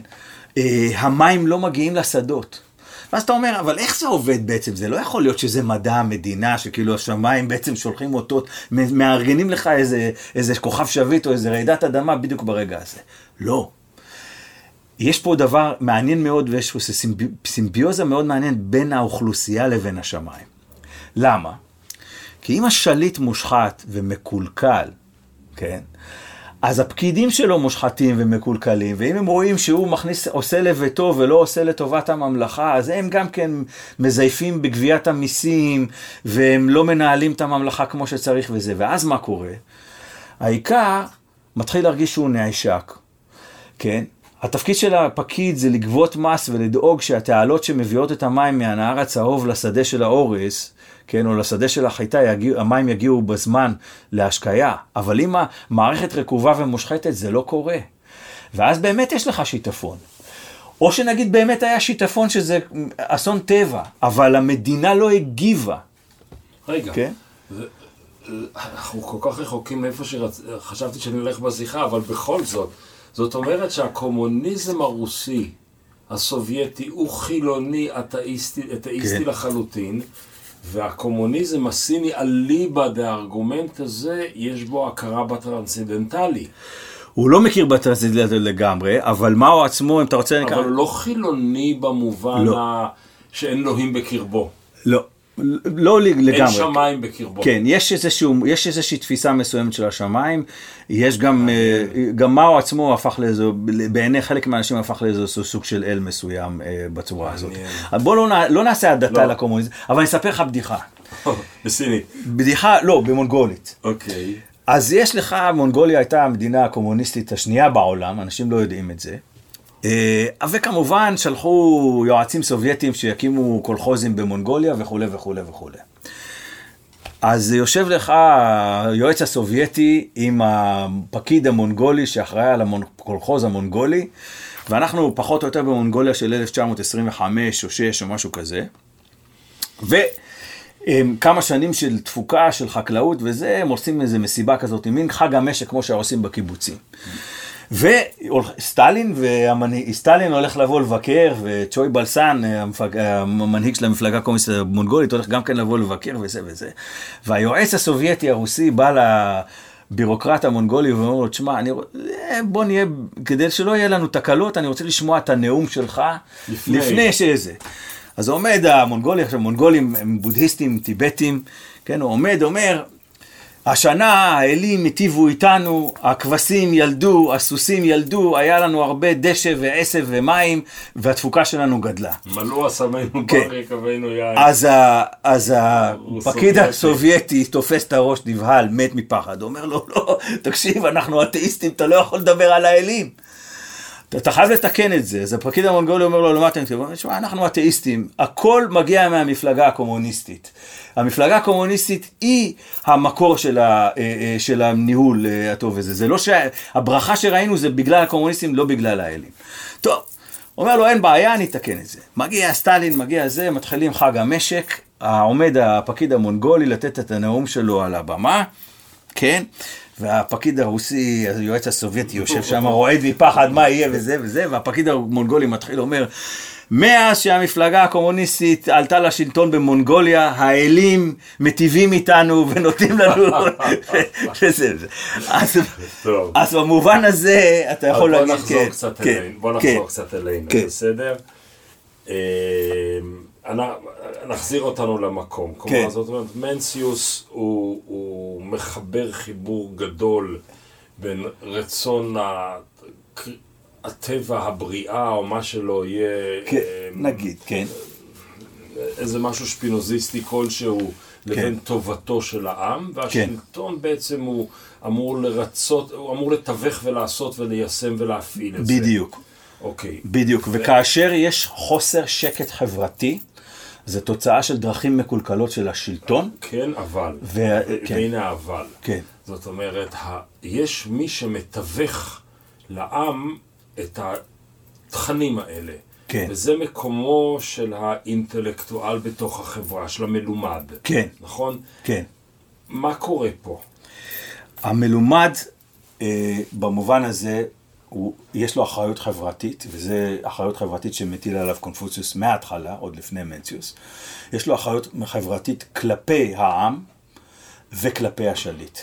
אה, המים לא מגיעים לשדות. ואז אתה אומר, אבל איך זה עובד בעצם? זה לא יכול להיות שזה מדע המדינה, שכאילו השמיים בעצם שולחים אותות, מארגנים לך איזה, איזה כוכב שביט או איזה רעידת אדמה בדיוק ברגע הזה. לא. יש פה דבר מעניין מאוד ויש פה סימבי, סימביוזה מאוד מעניינת בין האוכלוסייה לבין השמיים. למה? כי אם השליט מושחת ומקולקל, כן? אז הפקידים שלו מושחתים ומקולקלים, ואם הם רואים שהוא מכניס, עושה לביתו ולא עושה לטובת הממלכה, אז הם גם כן מזייפים בגביית המיסים, והם לא מנהלים את הממלכה כמו שצריך וזה. ואז מה קורה? העיקר מתחיל להרגיש שהוא נעשק, כן? התפקיד של הפקיד זה לגבות מס ולדאוג שהתעלות שמביאות את המים מהנהר הצהוב לשדה של האורז, כן, או לשדה של החיטה, יגיע, המים יגיעו בזמן להשקיה. אבל אם המערכת רקובה ומושחתת, זה לא קורה. ואז באמת יש לך שיטפון. או שנגיד באמת היה שיטפון שזה אסון טבע, אבל המדינה לא הגיבה, רגע, כן? אנחנו כל כך רחוקים מאיפה שחשבתי שנלך בשיחה, אבל בכל זאת, זאת אומרת שהקומוניזם הרוסי, הסובייטי, הוא חילוני, אתאיסטי, אתאיסטי כן. לחלוטין, והקומוניזם הסיני, אליבא דארגומנט הזה, יש בו הכרה בטרנסצנדנטלי. הוא לא מכיר בטרנסצנדנטל לגמרי, אבל מאו עצמו, אם אתה רוצה... אבל הוא לא חילוני במובן לא. ה... שאין אלוהים בקרבו. לא, לא לגמרי. אין שמיים בקרבו. כן, יש, איזשהו, יש איזושהי תפיסה מסוימת של השמיים, יש גם, אה, גם מאו עצמו הפך לאיזו, בעיני חלק מהאנשים הפך לאיזשהו סוג של אל מסוים אה, בצורה הזאת. מעניין. אז בוא לא, לא נעשה הדתה לא. לקומוניזם, אבל אני אספר לך בדיחה. בסינית. בדיחה, לא, במונגולית. אוקיי. אז יש לך, מונגוליה הייתה המדינה הקומוניסטית השנייה בעולם, אנשים לא יודעים את זה. אה, וכמובן שלחו יועצים סובייטים שיקימו קולחוזים במונגוליה וכולי וכולי וכולי. אז יושב לך היועץ הסובייטי עם הפקיד המונגולי שאחראי על הקולחוז המונגולי, ואנחנו פחות או יותר במונגוליה של 1925 או 6 או משהו כזה. וכמה שנים של תפוקה, של חקלאות וזה, הם עושים איזה מסיבה כזאת, מין חג המשק כמו שעושים בקיבוצים. וסטלין סטלין הולך לבוא לבקר, וצ'וי בלסן, המפג... המנהיג של המפלגה הקומוניסטית המונגולית, הולך גם כן לבוא לבקר וזה וזה. והיועץ הסובייטי הרוסי בא לבירוקרט המונגולי ואומר לו, תשמע, אני... אה, בוא נהיה, כדי שלא יהיה לנו תקלות, אני רוצה לשמוע את הנאום שלך לפני, לפני שזה. אז עומד המונגולי, עכשיו מונגולים הם בודהיסטים, טיבטים, כן, הוא עומד, אומר, השנה האלים היטיבו איתנו, הכבשים ילדו, הסוסים ילדו, היה לנו הרבה דשא ועשב ומים, והתפוקה שלנו גדלה. מלאו אסמינו כן. ברי, קווינו יין. אז, ה, אז הפקיד סובייטי. הסובייטי תופס את הראש נבהל, מת מפחד. אומר לו, לא, תקשיב, אנחנו אתאיסטים, אתה לא יכול לדבר על האלים. אתה, חייב לתקן את זה. אז הפקיד המונגולי אומר לו, למה אתה מתכוון? הוא אומר, "שמע, אנחנו אתאיסטים, הכל מגיע מהמפלגה הקומוניסטית. המפלגה הקומוניסטית היא המקור של, ה, אה, אה, של הניהול אה, הטוב הזה. זה לא שהברכה שראינו זה בגלל הקומוניסטים, לא בגלל האלים. טוב, אומר לו, אין בעיה, אני אתקן את זה. מגיע סטלין, מגיע זה, מתחילים חג המשק, עומד הפקיד המונגולי לתת את הנאום שלו על הבמה, כן? והפקיד הרוסי, היועץ הסובייטי, יושב שם, רועד מפחד מה יהיה וזה וזה, והפקיד המונגולי מתחיל אומר, מאז שהמפלגה הקומוניסטית עלתה לשלטון במונגוליה, האלים מטיבים איתנו ונותנים לנו... אז, במובן הזה, אתה יכול להגיד, כן, כן, בוא כן. נחזור קצת אלינו. בסדר? נחזיר אותנו למקום. כן. כלומר, זאת אומרת, מנציוס הוא הוא מחבר חיבור גדול בין רצון הטבע, הבריאה, או מה שלא יהיה, כן, אה, נגיד, כן, איזה משהו שפינוזיסטי כלשהו, לבין טובתו של העם, והשלטון בעצם הוא אמור לרצות, הוא אמור לתווך ולעשות וליישם ולהפעיל את זה. בדיוק. אוקיי. בדיוק, וכאשר יש חוסר שקט חברתי, זה תוצאה של דרכים מקולקלות של השלטון. כן, אבל. ו- ו- כן. והנה האבל. כן. זאת אומרת, ה- יש מי שמתווך לעם את התכנים האלה. כן. וזה מקומו של האינטלקטואל בתוך החברה, של המלומד. כן. נכון? כן. מה קורה פה? המלומד, אה, במובן הזה, הוא, יש לו אחריות חברתית, וזה אחריות חברתית שמטיל עליו קונפוציוס מההתחלה, עוד לפני מנציוס. יש לו אחריות חברתית כלפי העם וכלפי השליט.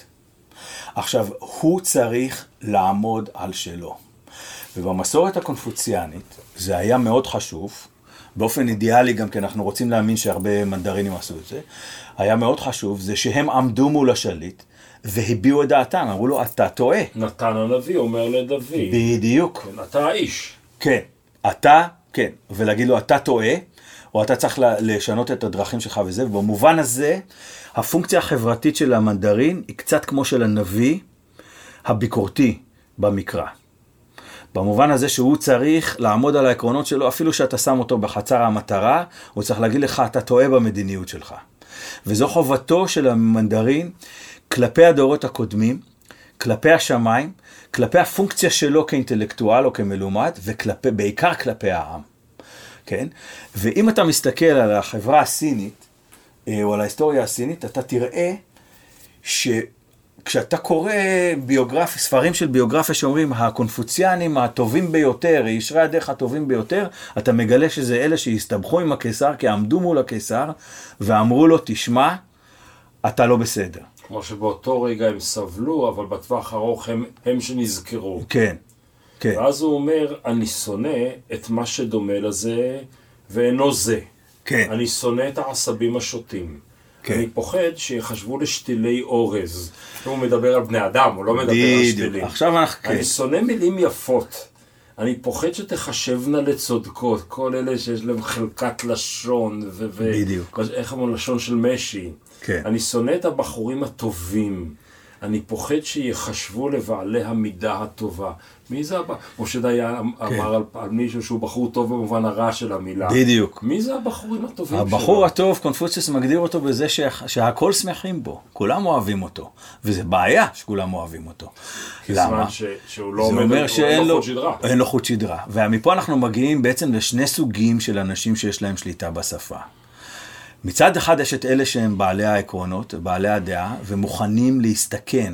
עכשיו, הוא צריך לעמוד על שלו. ובמסורת הקונפוציאנית זה היה מאוד חשוב, באופן אידיאלי גם כי אנחנו רוצים להאמין שהרבה מנדרינים עשו את זה, היה מאוד חשוב, זה שהם עמדו מול השליט והביעו את דעתם, אמרו לו, אתה טועה. נתן הנביא אומר לדוד, בדיוק. כן, אתה האיש. כן, אתה, כן, ולהגיד לו, אתה טועה, או אתה צריך לשנות את הדרכים שלך וזה, ובמובן הזה, הפונקציה החברתית של המנדרין היא קצת כמו של הנביא הביקורתי במקרא. במובן הזה שהוא צריך לעמוד על העקרונות שלו, אפילו שאתה שם אותו בחצר המטרה, הוא צריך להגיד לך, אתה טועה במדיניות שלך. וזו חובתו של המנדרין כלפי הדורות הקודמים, כלפי השמיים, כלפי הפונקציה שלו כאינטלקטואל או כמלומד, ובעיקר כלפי העם. כן? ואם אתה מסתכל על החברה הסינית, אה, או על ההיסטוריה הסינית, אתה תראה שכשאתה קורא ביוגרפיה, ספרים של ביוגרפיה שאומרים הקונפוציאנים הטובים ביותר, ישרי הדרך הטובים ביותר, אתה מגלה שזה אלה שהסתבכו עם הקיסר, כי עמדו מול הקיסר, ואמרו לו, תשמע, אתה לא בסדר. כמו שבאותו רגע הם סבלו, אבל בטווח הארוך הם, הם שנזכרו. כן, כן, ואז הוא אומר, אני שונא את מה שדומה לזה ואינו זה. כן. אני שונא את העשבים השוטים. כן. אני פוחד שיחשבו לשתילי אורז. הוא מדבר על בני אדם, הוא לא מדבר על בדיוק. שתילים. עכשיו אנחנו, כן. אני שונא מילים יפות. אני פוחד שתחשבנה לצודקות, כל אלה שיש להם חלקת לשון. ו- בדיוק. איך אמרו? לשון של משי. כן. אני שונא את הבחורים הטובים. אני פוחד שיחשבו לבעלי המידה הטובה. מי זה הבחור? משה דיין אמר על, על מישהו שהוא בחור טוב במובן הרע של המילה. בדיוק. מי זה הבחורים הטובים שלו? הבחור הטוב, קונפוציוס מגדיר אותו בזה שה- שהכל שמחים בו, כולם אוהבים אותו, וזה בעיה שכולם אוהבים אותו. למה? ש, שהוא לא זה עומד, אומר שאין אין לו לו. אין לו חוט שדרה. ומפה אנחנו מגיעים בעצם לשני סוגים של אנשים שיש להם שליטה בשפה. מצד אחד יש את אלה שהם בעלי העקרונות, בעלי הדעה, ומוכנים להסתכן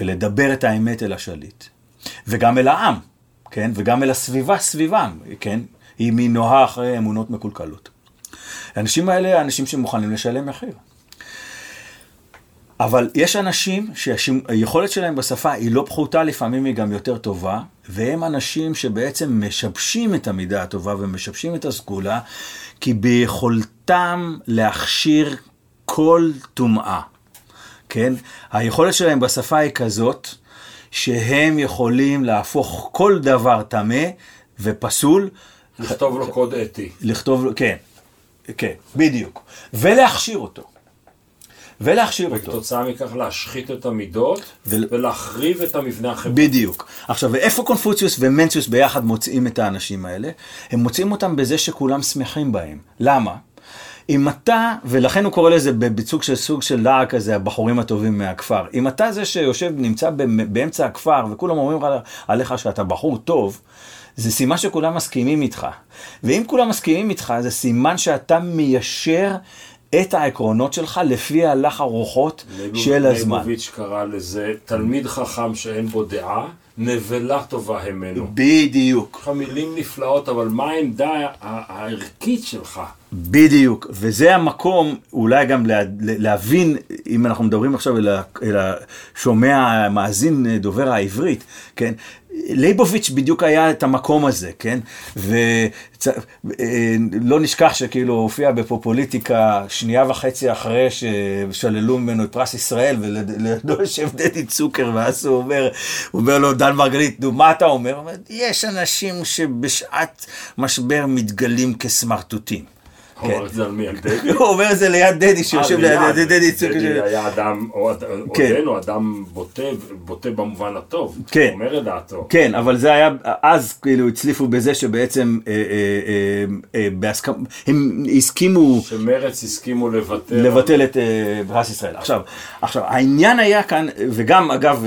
ולדבר את האמת אל השליט. וגם אל העם, כן? וגם אל הסביבה סביבם, כן? אם היא נוהה אחרי אמונות מקולקלות. האנשים האלה, האנשים שמוכנים לשלם מחיר. אבל יש אנשים שהיכולת שלהם בשפה היא לא פחותה, לפעמים היא גם יותר טובה, והם אנשים שבעצם משבשים את המידה הטובה ומשבשים את הסגולה, כי ביכולתם להכשיר כל טומאה. כן? היכולת שלהם בשפה היא כזאת, שהם יכולים להפוך כל דבר טמא ופסול. לכתוב לו קוד אתי. לכתוב, כן, כן, בדיוק. ולהכשיר אותו. ולהכשיר אותו. וכתוצאה מכך להשחית את המידות ו... ולהחריב את המבנה החברתי. בדיוק. עכשיו, ואיפה קונפוציוס ומנציוס ביחד מוצאים את האנשים האלה? הם מוצאים אותם בזה שכולם שמחים בהם. למה? אם אתה, ולכן הוא קורא לזה בביצוג של סוג של לעג כזה, הבחורים הטובים מהכפר. אם אתה זה שיושב, נמצא באמצע הכפר, וכולם אומרים עליך שאתה בחור טוב, זה סימן שכולם מסכימים איתך. ואם כולם מסכימים איתך, זה סימן שאתה מיישר את העקרונות שלך לפי הלך הרוחות של הזמן. ליבוביץ' קרא לזה תלמיד חכם שאין בו דעה, נבלה טובה המנו. בדיוק. יש לך מילים נפלאות, אבל מה העמדה הערכית שלך? בדיוק, וזה המקום אולי גם לה, להבין, אם אנחנו מדברים עכשיו אל השומע, המאזין, דובר העברית, כן? ליבוביץ' בדיוק היה את המקום הזה, כן? ולא נשכח שכאילו הופיע בפופוליטיקה שנייה וחצי אחרי ששללו ממנו את פרס ישראל, ולידו יושב דדי צוקר, ואז הוא אומר, הוא אומר לו, דן מרגלית, נו, מה אתה אומר? הוא אומר, יש אנשים שבשעת משבר מתגלים כסמרטוטים. הוא אומר את זה על מי? על דדי? הוא אומר את זה ליד דדי שיושב ליד דדי. דדי היה אדם, עודנו כן. אדם בוטה במובן הטוב. כן. הוא אומר את דעתו. כן, אבל זה היה, אז כאילו הצליפו בזה שבעצם אה, אה, אה, הם הסכימו... שמרץ הסכימו לבטל. לבטל את פרס ישראל. עכשיו, עכשיו, העניין היה כאן, וגם אגב,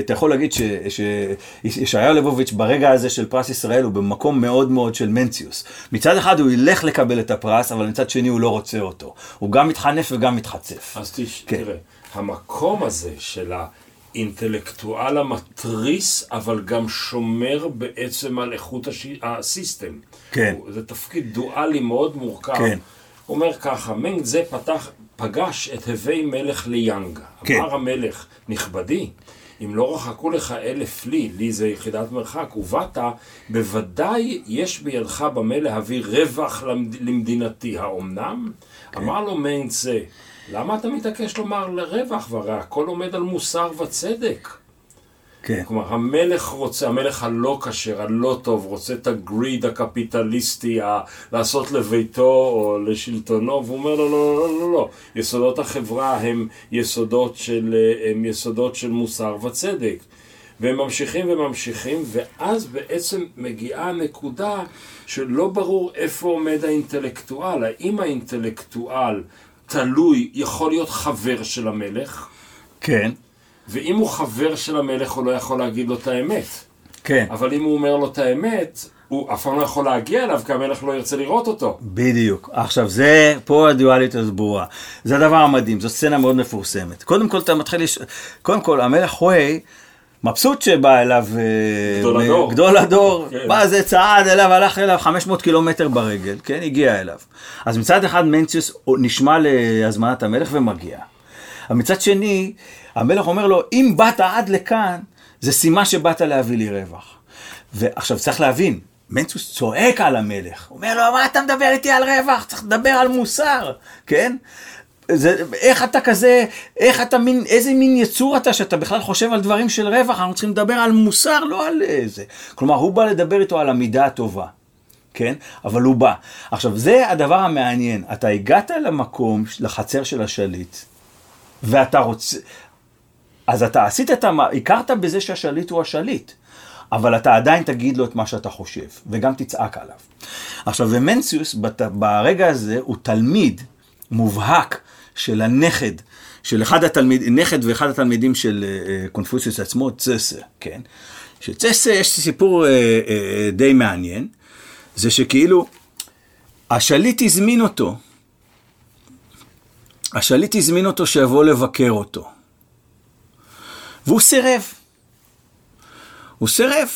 אתה יכול להגיד שישעיהו ליבוביץ' ברגע הזה של פרס ישראל הוא במקום מאוד מאוד של מנציוס. מצד אחד הוא ילך לקבל את הפרס, אבל מצד שני הוא לא רוצה אותו. הוא גם מתחנף וגם מתחצף. אז תש... כן. תראה, המקום הזה של האינטלקטואל המתריס, אבל גם שומר בעצם על איכות הש... הסיסטם. כן. הוא, זה תפקיד דואלי מאוד מורכב. כן. הוא אומר ככה, מנג זה פתח, פגש את הווי מלך ליאנג. כן. אמר המלך, נכבדי, אם לא רחקו לך אלף לי, לי זה יחידת מרחק, ובאת, בוודאי יש בידך במה להביא רווח למדינתי. האומנם? כן. אמר לו מיינצה, למה אתה מתעקש לומר לרווח? והרי הכל עומד על מוסר וצדק. כן. כלומר, המלך רוצה, המלך הלא כשר, הלא טוב, רוצה את הגריד הקפיטליסטי, ה- לעשות לביתו או לשלטונו, והוא אומר לו, לא, לא, לא, לא, לא. יסודות החברה הם יסודות של, הם יסודות של מוסר וצדק. והם ממשיכים וממשיכים, ואז בעצם מגיעה הנקודה שלא ברור איפה עומד האינטלקטואל. האם האינטלקטואל תלוי, יכול להיות חבר של המלך? כן. ואם הוא חבר של המלך, הוא לא יכול להגיד לו את האמת. כן. אבל אם הוא אומר לו את האמת, הוא אף פעם לא יכול להגיע אליו, כי המלך לא ירצה לראות אותו. בדיוק. עכשיו, זה, פה הדואלית הזו ברורה. זה הדבר המדהים, זו סצנה מאוד מפורסמת. קודם כל, אתה מתחיל לש... קודם כל, המלך חווי, מבסוט שבא אליו... גדול הדור. גדול הדור. כן. בא זה צעד אליו, הלך אליו 500 קילומטר ברגל, כן, הגיע אליו. אז מצד אחד מנציוס נשמע להזמנת המלך ומגיע. אבל מצד שני, המלך אומר לו, אם באת עד לכאן, זה סימן שבאת להביא לי רווח. ועכשיו צריך להבין, מנצוס צועק על המלך, אומר לו, מה אתה מדבר איתי על רווח? צריך לדבר על מוסר, כן? זה, איך אתה כזה, איך אתה מין, איזה מין יצור אתה שאתה בכלל חושב על דברים של רווח, אנחנו צריכים לדבר על מוסר, לא על זה. כלומר, הוא בא לדבר איתו על המידה הטובה, כן? אבל הוא בא. עכשיו, זה הדבר המעניין, אתה הגעת למקום, לחצר של השליט, ואתה רוצה, אז אתה עשית את המ... הכרת בזה שהשליט הוא השליט, אבל אתה עדיין תגיד לו את מה שאתה חושב, וגם תצעק עליו. עכשיו, ומנציוס בת... ברגע הזה הוא תלמיד מובהק של הנכד, של אחד התלמידים, נכד ואחד התלמידים של uh, קונפוציוס עצמו, צסה, כן? שצסה יש סיפור uh, uh, די מעניין, זה שכאילו, השליט הזמין אותו. השליט הזמין אותו שיבוא לבקר אותו. והוא סירב. הוא סירב.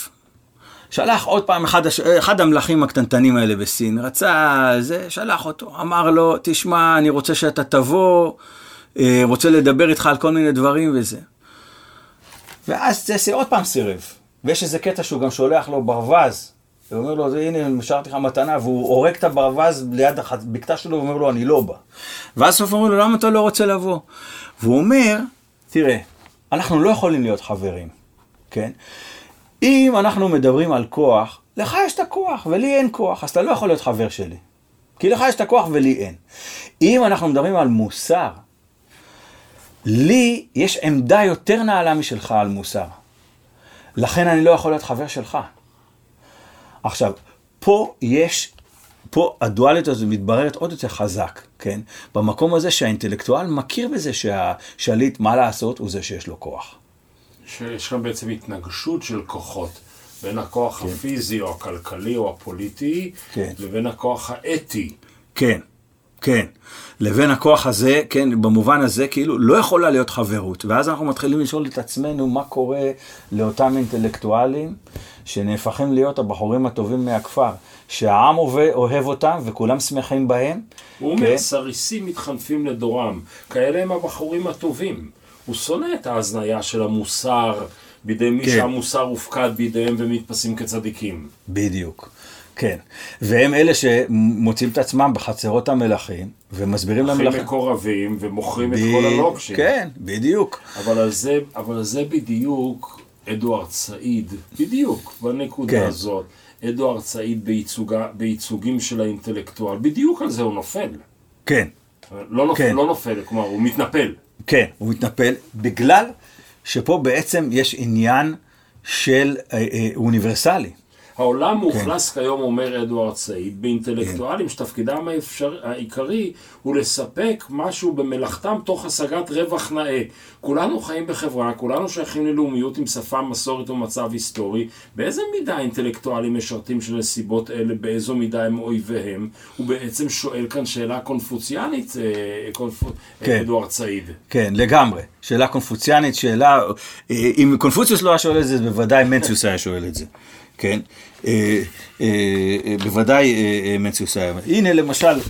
שלח עוד פעם אחד. אחד המלכים הקטנטנים האלה בסין, רצה, זה, שלח אותו, אמר לו, תשמע, אני רוצה שאתה תבוא, אה, רוצה לדבר איתך על כל מיני דברים וזה. ואז זה עוד פעם סירב. ויש איזה קטע שהוא גם שולח לו ברווז, ואומר לו, הנה, משארתי לך מתנה, והוא הורג את הברווז ליד הבקתה שלו, ואומר לו, אני לא בא. ואז סוף אומרים לו, למה אתה לא רוצה לבוא? והוא אומר, תראה, אנחנו לא יכולים להיות חברים, כן? אם אנחנו מדברים על כוח, לך יש את הכוח ולי אין כוח, אז אתה לא יכול להיות חבר שלי. כי לך יש את הכוח ולי אין. אם אנחנו מדברים על מוסר, לי יש עמדה יותר נעלה משלך על מוסר. לכן אני לא יכול להיות חבר שלך. עכשיו, פה יש, פה הדואליות הזו מתבררת עוד יותר חזק, כן? במקום הזה שהאינטלקטואל מכיר בזה שהשליט, מה לעשות, הוא זה שיש לו כוח. שיש כאן בעצם התנגשות של כוחות. בין הכוח כן. הפיזי או הכלכלי או הפוליטי, כן. לבין הכוח האתי. כן, כן. לבין הכוח הזה, כן, במובן הזה, כאילו, לא יכולה להיות חברות. ואז אנחנו מתחילים לשאול את עצמנו מה קורה לאותם אינטלקטואלים שנהפכים להיות הבחורים הטובים מהכפר, שהעם אוהב אותם וכולם שמחים בהם. הוא אומר, כן? סריסים מתחנפים לדורם, כאלה הם הבחורים הטובים. הוא שונא את ההזניה של המוסר בידי מי כן. שהמוסר הופקד בידיהם ומתפסים כצדיקים. בדיוק. כן, והם אלה שמוצאים את עצמם בחצרות המלכים ומסבירים למלכים. הכי מקורבים ומוכרים ב... את כל הלוקשים. כן, בדיוק. אבל על זה, אבל על זה בדיוק אדוארד סעיד, בדיוק בנקודה כן. הזאת, אדוארד סעיד בייצוגה, בייצוגים של האינטלקטואל, בדיוק על זה הוא נופל. כן. לא נופל, כן. לא נופל, כלומר הוא מתנפל. כן, הוא מתנפל, בגלל שפה בעצם יש עניין של אה, אה, אוניברסלי. העולם מאוכלס כן. כיום, אומר אדוארד סעיד, באינטלקטואלים כן. שתפקידם האפשר... העיקרי הוא לספק משהו במלאכתם תוך השגת רווח נאה. כולנו חיים בחברה, כולנו שייכים ללאומיות עם שפה, מסורת ומצב היסטורי. באיזה מידה האינטלקטואלים משרתים של נסיבות אלה, באיזו מידה הם אויביהם? הוא בעצם שואל כאן שאלה קונפוציאנית, אה, קונפ... כן. אדוארד סעיד. כן, לגמרי. שאלה קונפוציאנית, שאלה... אה, אם קונפוציוס לא היה שואל את זה, בוודאי מנציוס היה שואל את זה. כן? אה, אה, אה, בוודאי מנציוס היה. הנה למשל,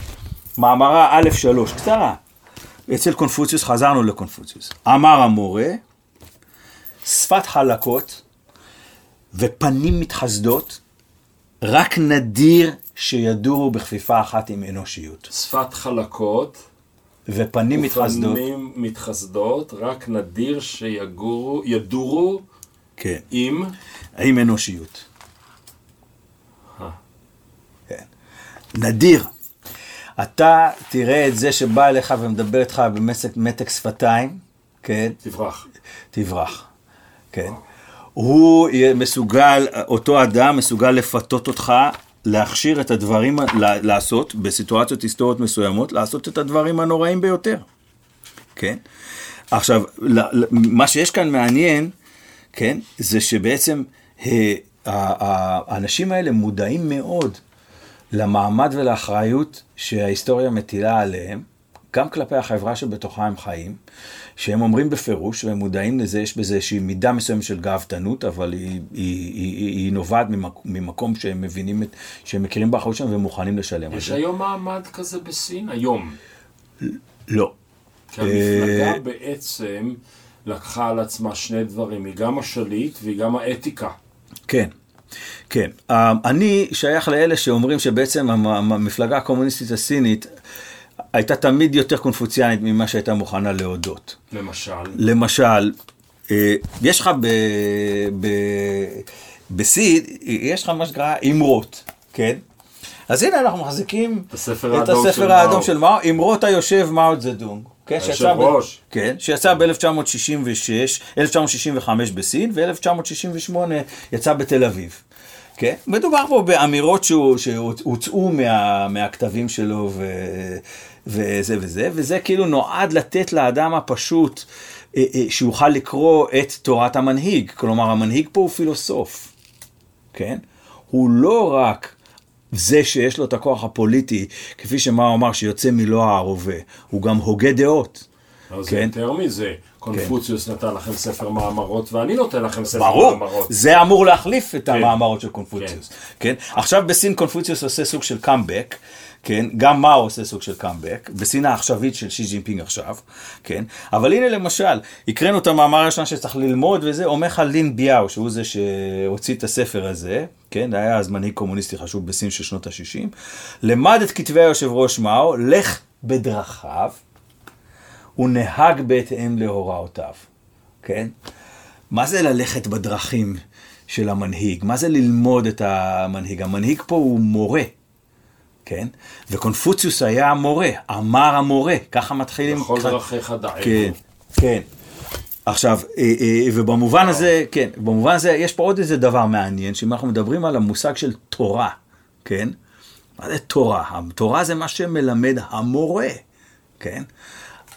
מאמרה א' שלוש, קצרה. אצל קונפוציוס, חזרנו לקונפוציוס. אמר המורה, שפת חלקות ופנים מתחסדות, רק נדיר שידורו בכפיפה אחת עם אנושיות. שפת חלקות ופנים מתחסדות. ופנים מתחסדות, רק נדיר שיגורו, ידורו כן. עם... עם אנושיות. כן. נדיר. אתה תראה את זה שבא אליך ומדבר איתך במתק שפתיים, כן? תברח. תברח, כן. הוא מסוגל, אותו אדם מסוגל לפתות אותך להכשיר את הדברים, לעשות, בסיטואציות היסטוריות מסוימות, לעשות את הדברים הנוראים ביותר, כן? עכשיו, מה שיש כאן מעניין, כן, זה שבעצם האנשים האלה מודעים מאוד למעמד ולאחריות שההיסטוריה מטילה עליהם, גם כלפי החברה שבתוכה הם חיים, שהם אומרים בפירוש, והם מודעים לזה, יש בזה איזושהי מידה מסוימת של גאוותנות, אבל היא, היא, היא, היא, היא נובעת ממקום, ממקום שהם מבינים, את, שהם מכירים באחריות שלהם ומוכנים לשלם על זה. יש היום מעמד כזה בסין? היום. לא. כי המפלגה אה, בעצם לקחה על עצמה שני דברים, היא גם השליט והיא גם האתיקה. כן. כן, אה, אני שייך לאלה שאומרים שבעצם המפלגה הקומוניסטית הסינית הייתה תמיד יותר קונפוציאנית ממה שהייתה מוכנה להודות. למשל? למשל, אה, יש לך בסין, יש לך מה שנקרא אמרות, כן? אז הנה אנחנו מחזיקים את הספר האדום של מאו, אמרות היושב מאו זדונג. כן, שיצא, ב... כן, שיצא ב-1966, 1965 בסין, ו-1968 יצא בתל אביב. כן? מדובר פה באמירות שהוצאו מה, מהכתבים שלו ו, וזה וזה, וזה כאילו נועד לתת לאדם הפשוט אה, אה, שיוכל לקרוא את תורת המנהיג. כלומר, המנהיג פה הוא פילוסוף, כן? הוא לא רק זה שיש לו את הכוח הפוליטי, כפי שמאו אמר, שיוצא מלא הערובה, הוא גם הוגה דעות. אז כן. יותר מזה, קונפוציוס נתן לכם ספר מאמרות ואני נותן לכם ספר ברור, מאמרות. זה אמור להחליף את המאמרות של קונפוציוס. כן. עכשיו בסין קונפוציוס עושה סוג של קאמבק, כן, גם מאו עושה סוג של קאמבק, בסין העכשווית של שי ג'ינפינג עכשיו, כן, אבל הנה למשל, הקראנו את המאמר הראשון שצריך ללמוד וזה, אומר לך לין ביאו, שהוא זה שהוציא את הספר הזה, כן, היה אז מנהיג קומוניסטי חשוב בסין של שנות ה-60, למד את כתבי היושב ראש מאו, לך בדרכיו, ונהג בהתאם להוראותיו, כן? מה זה ללכת בדרכים של המנהיג? מה זה ללמוד את המנהיג? המנהיג פה הוא מורה, כן? וקונפוציוס היה המורה, אמר המורה, ככה מתחילים... בכל דרכיך דעי. כן, כן. עכשיו, אה, אה, ובמובן הזה, כן, במובן הזה יש פה עוד איזה דבר מעניין, שאם אנחנו מדברים על המושג של תורה, כן? מה זה תורה? התורה זה מה שמלמד המורה, כן?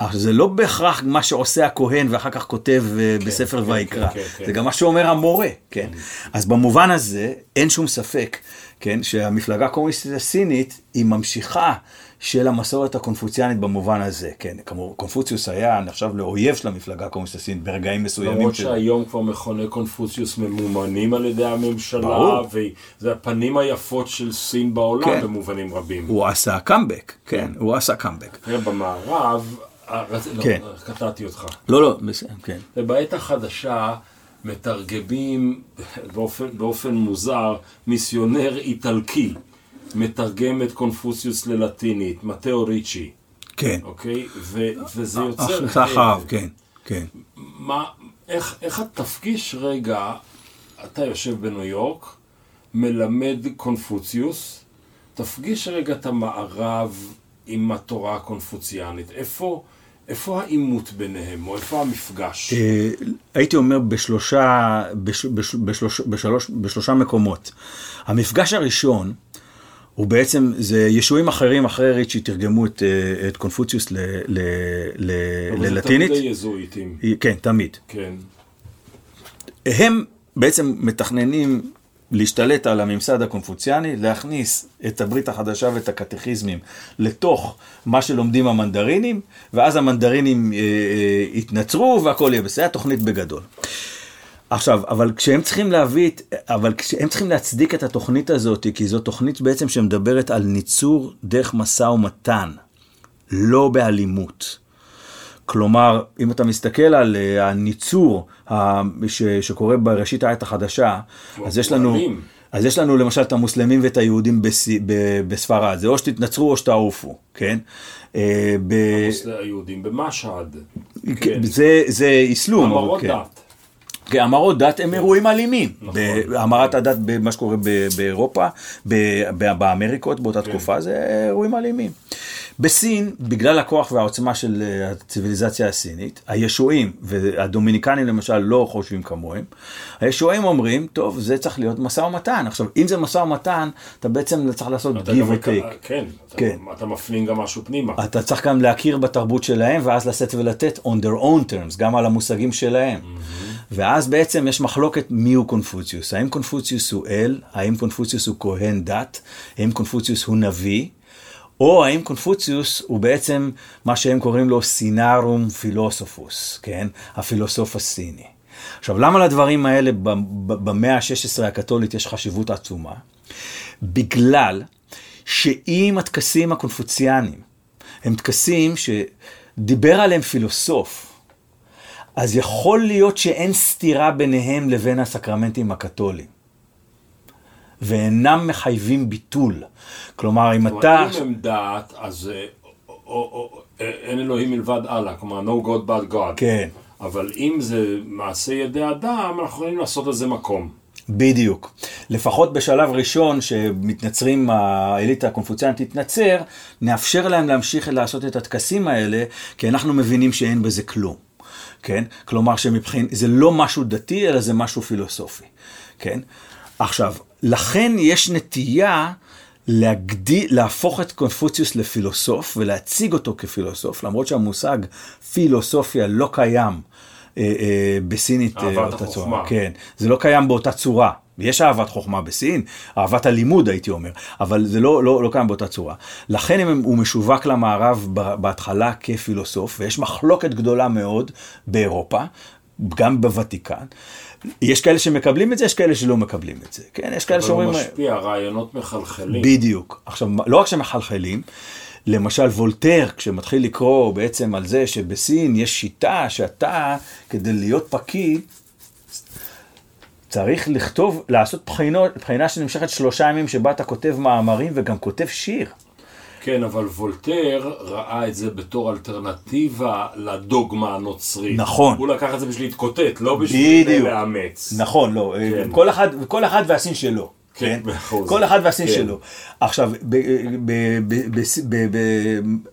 אבל זה לא בהכרח מה שעושה הכהן ואחר כך כותב כן, בספר כן, ויקרא, כן, כן, זה כן. גם מה שאומר המורה, כן? אז במובן הזה אין שום ספק, כן, שהמפלגה הקומוניסטית הסינית היא ממשיכה של המסורת הקונפוציאנית במובן הזה, כן, כמו קונפוציוס היה נחשב לאויב של המפלגה הקומוניסטית הסינית ברגעים מסוימים. למרות של- שהיום כבר מכוני קונפוציוס ממומנים על ידי הממשלה, ברור. וזה הפנים היפות של סין בעולם כן. במובנים רבים. הוא עשה קאמבק, כן, הוא עשה קאמבק. במערב, אה, לא, כן. קטעתי אותך. לא, לא, בסדר, כן. ובעת החדשה מתרגמים באופן, באופן מוזר, מיסיונר איטלקי מתרגם את קונפוציוס ללטינית, מתאו ריצ'י, כן. אוקיי? ו, וזה יוצר... החלטה אחריו, כן, כן. מה, איך, איך אתה תפגיש רגע, אתה יושב בניו יורק, מלמד קונפוציוס, תפגיש רגע את המערב עם התורה הקונפוציאנית. איפה, איפה העימות ביניהם, או איפה המפגש? אה, הייתי אומר בשלושה, בש, בש, בשלוש, בשלוש, בשלושה מקומות. המפגש הראשון הוא בעצם, זה ישועים אחרים אחרי ריצ'י תרגמו את, אה, את קונפוציוס ל, ל, ל, אבל זה ללטינית. תמיד היזואיטים. כן, תמיד. כן. הם בעצם מתכננים להשתלט על הממסד הקונפוציאני, להכניס את הברית החדשה ואת הקטכיזמים לתוך מה שלומדים המנדרינים, ואז המנדרינים אה, אה, יתנצרו והכל יהיה בסדר, התוכנית בגדול. עכשיו, אבל כשהם צריכים להביא, אבל כשהם צריכים להצדיק את התוכנית הזאת, כי זו תוכנית בעצם שמדברת על ניצור דרך משא ומתן, לא באלימות. כלומר, אם אתה מסתכל על אה, הניצור ש- שקורה בראשית העת החדשה, אז יש לנו... אז יש לנו למשל את המוסלמים ואת היהודים ב- בספרד, זה או שתתנצרו או שתעופו, כן? אה, ב- היהודים במשהד. כן. זה, זה אסלום. המרות כן. דת. כן, המרות דת הם אירועים אלימים. נכון. בהמרת הדת במה שקורה באירופה, באמריקות באותה כן. תקופה, זה אירועים אלימים. בסין, בגלל הכוח והעוצמה של אה, הציוויליזציה הסינית, הישועים, והדומיניקנים למשל לא חושבים כמוהם, הישועים אומרים, טוב, זה צריך להיות משא ומתן. עכשיו, אם זה משא ומתן, אתה בעצם צריך לעשות אתה give מק- take. כן, אתה- כן. אתה מפנים גם משהו פנימה. אתה צריך גם להכיר בתרבות שלהם, ואז לשאת ולתת on their own terms, גם על המושגים שלהם. ואז בעצם יש מחלוקת מיהו קונפוציוס. האם קונפוציוס הוא אל? האם קונפוציוס הוא כהן דת? האם קונפוציוס הוא נביא? או האם קונפוציוס הוא בעצם מה שהם קוראים לו סינארום פילוסופוס, כן? הפילוסוף הסיני. עכשיו, למה לדברים האלה במאה ה-16 הקתולית יש חשיבות עצומה? בגלל שאם הטקסים הקונפוציאניים הם טקסים שדיבר עליהם פילוסוף, אז יכול להיות שאין סתירה ביניהם לבין הסקרמנטים הקתוליים. ואינם מחייבים ביטול. כלומר, אם אתה... אם הם דת, אז אה, אה, אין אלוהים מלבד אללה, כלומר, no God but God. כן. אבל אם זה מעשה ידי אדם, אנחנו יכולים לעשות לזה מקום. בדיוק. לפחות בשלב ראשון שמתנצרים, האליטה הקונפוציאנית תתנצר, נאפשר להם להמשיך לעשות את הטקסים האלה, כי אנחנו מבינים שאין בזה כלום. כן? כלומר שמבחין, זה לא משהו דתי, אלא זה משהו פילוסופי. כן? עכשיו, לכן יש נטייה להגדיל, להפוך את קונפוציוס לפילוסוף ולהציג אותו כפילוסוף, למרות שהמושג פילוסופיה לא קיים אה, אה, בסינית. אה, אהבת החוכמה. צורה. כן, זה לא קיים באותה צורה יש אהבת חוכמה בסין, אהבת הלימוד הייתי אומר, אבל זה לא, לא, לא קיים באותה צורה. לכן הם, הוא משווק למערב בהתחלה כפילוסוף, ויש מחלוקת גדולה מאוד באירופה, גם בוותיקן. יש כאלה שמקבלים את זה, יש כאלה שלא מקבלים את זה. כן, יש כאלה שאומרים... אבל הוא משפיע, רעיונות מחלחלים. בדיוק. עכשיו, לא רק שמחלחלים, למשל וולטר, כשמתחיל לקרוא בעצם על זה שבסין יש שיטה שאתה, כדי להיות פקיד, צריך לכתוב, לעשות בחינות, בחינה שנמשכת שלושה ימים שבה אתה כותב מאמרים וגם כותב שיר. כן, אבל וולטר ראה את זה בתור אלטרנטיבה לדוגמה הנוצרית. נכון. הוא לקח את זה בשביל להתקוטט, לא בשביל בדיוק. לאמץ. נכון, לא, כן. כל אחד, כל אחד והסין שלו. כן, באחוז. כל אחד והסין כן. שלו. עכשיו,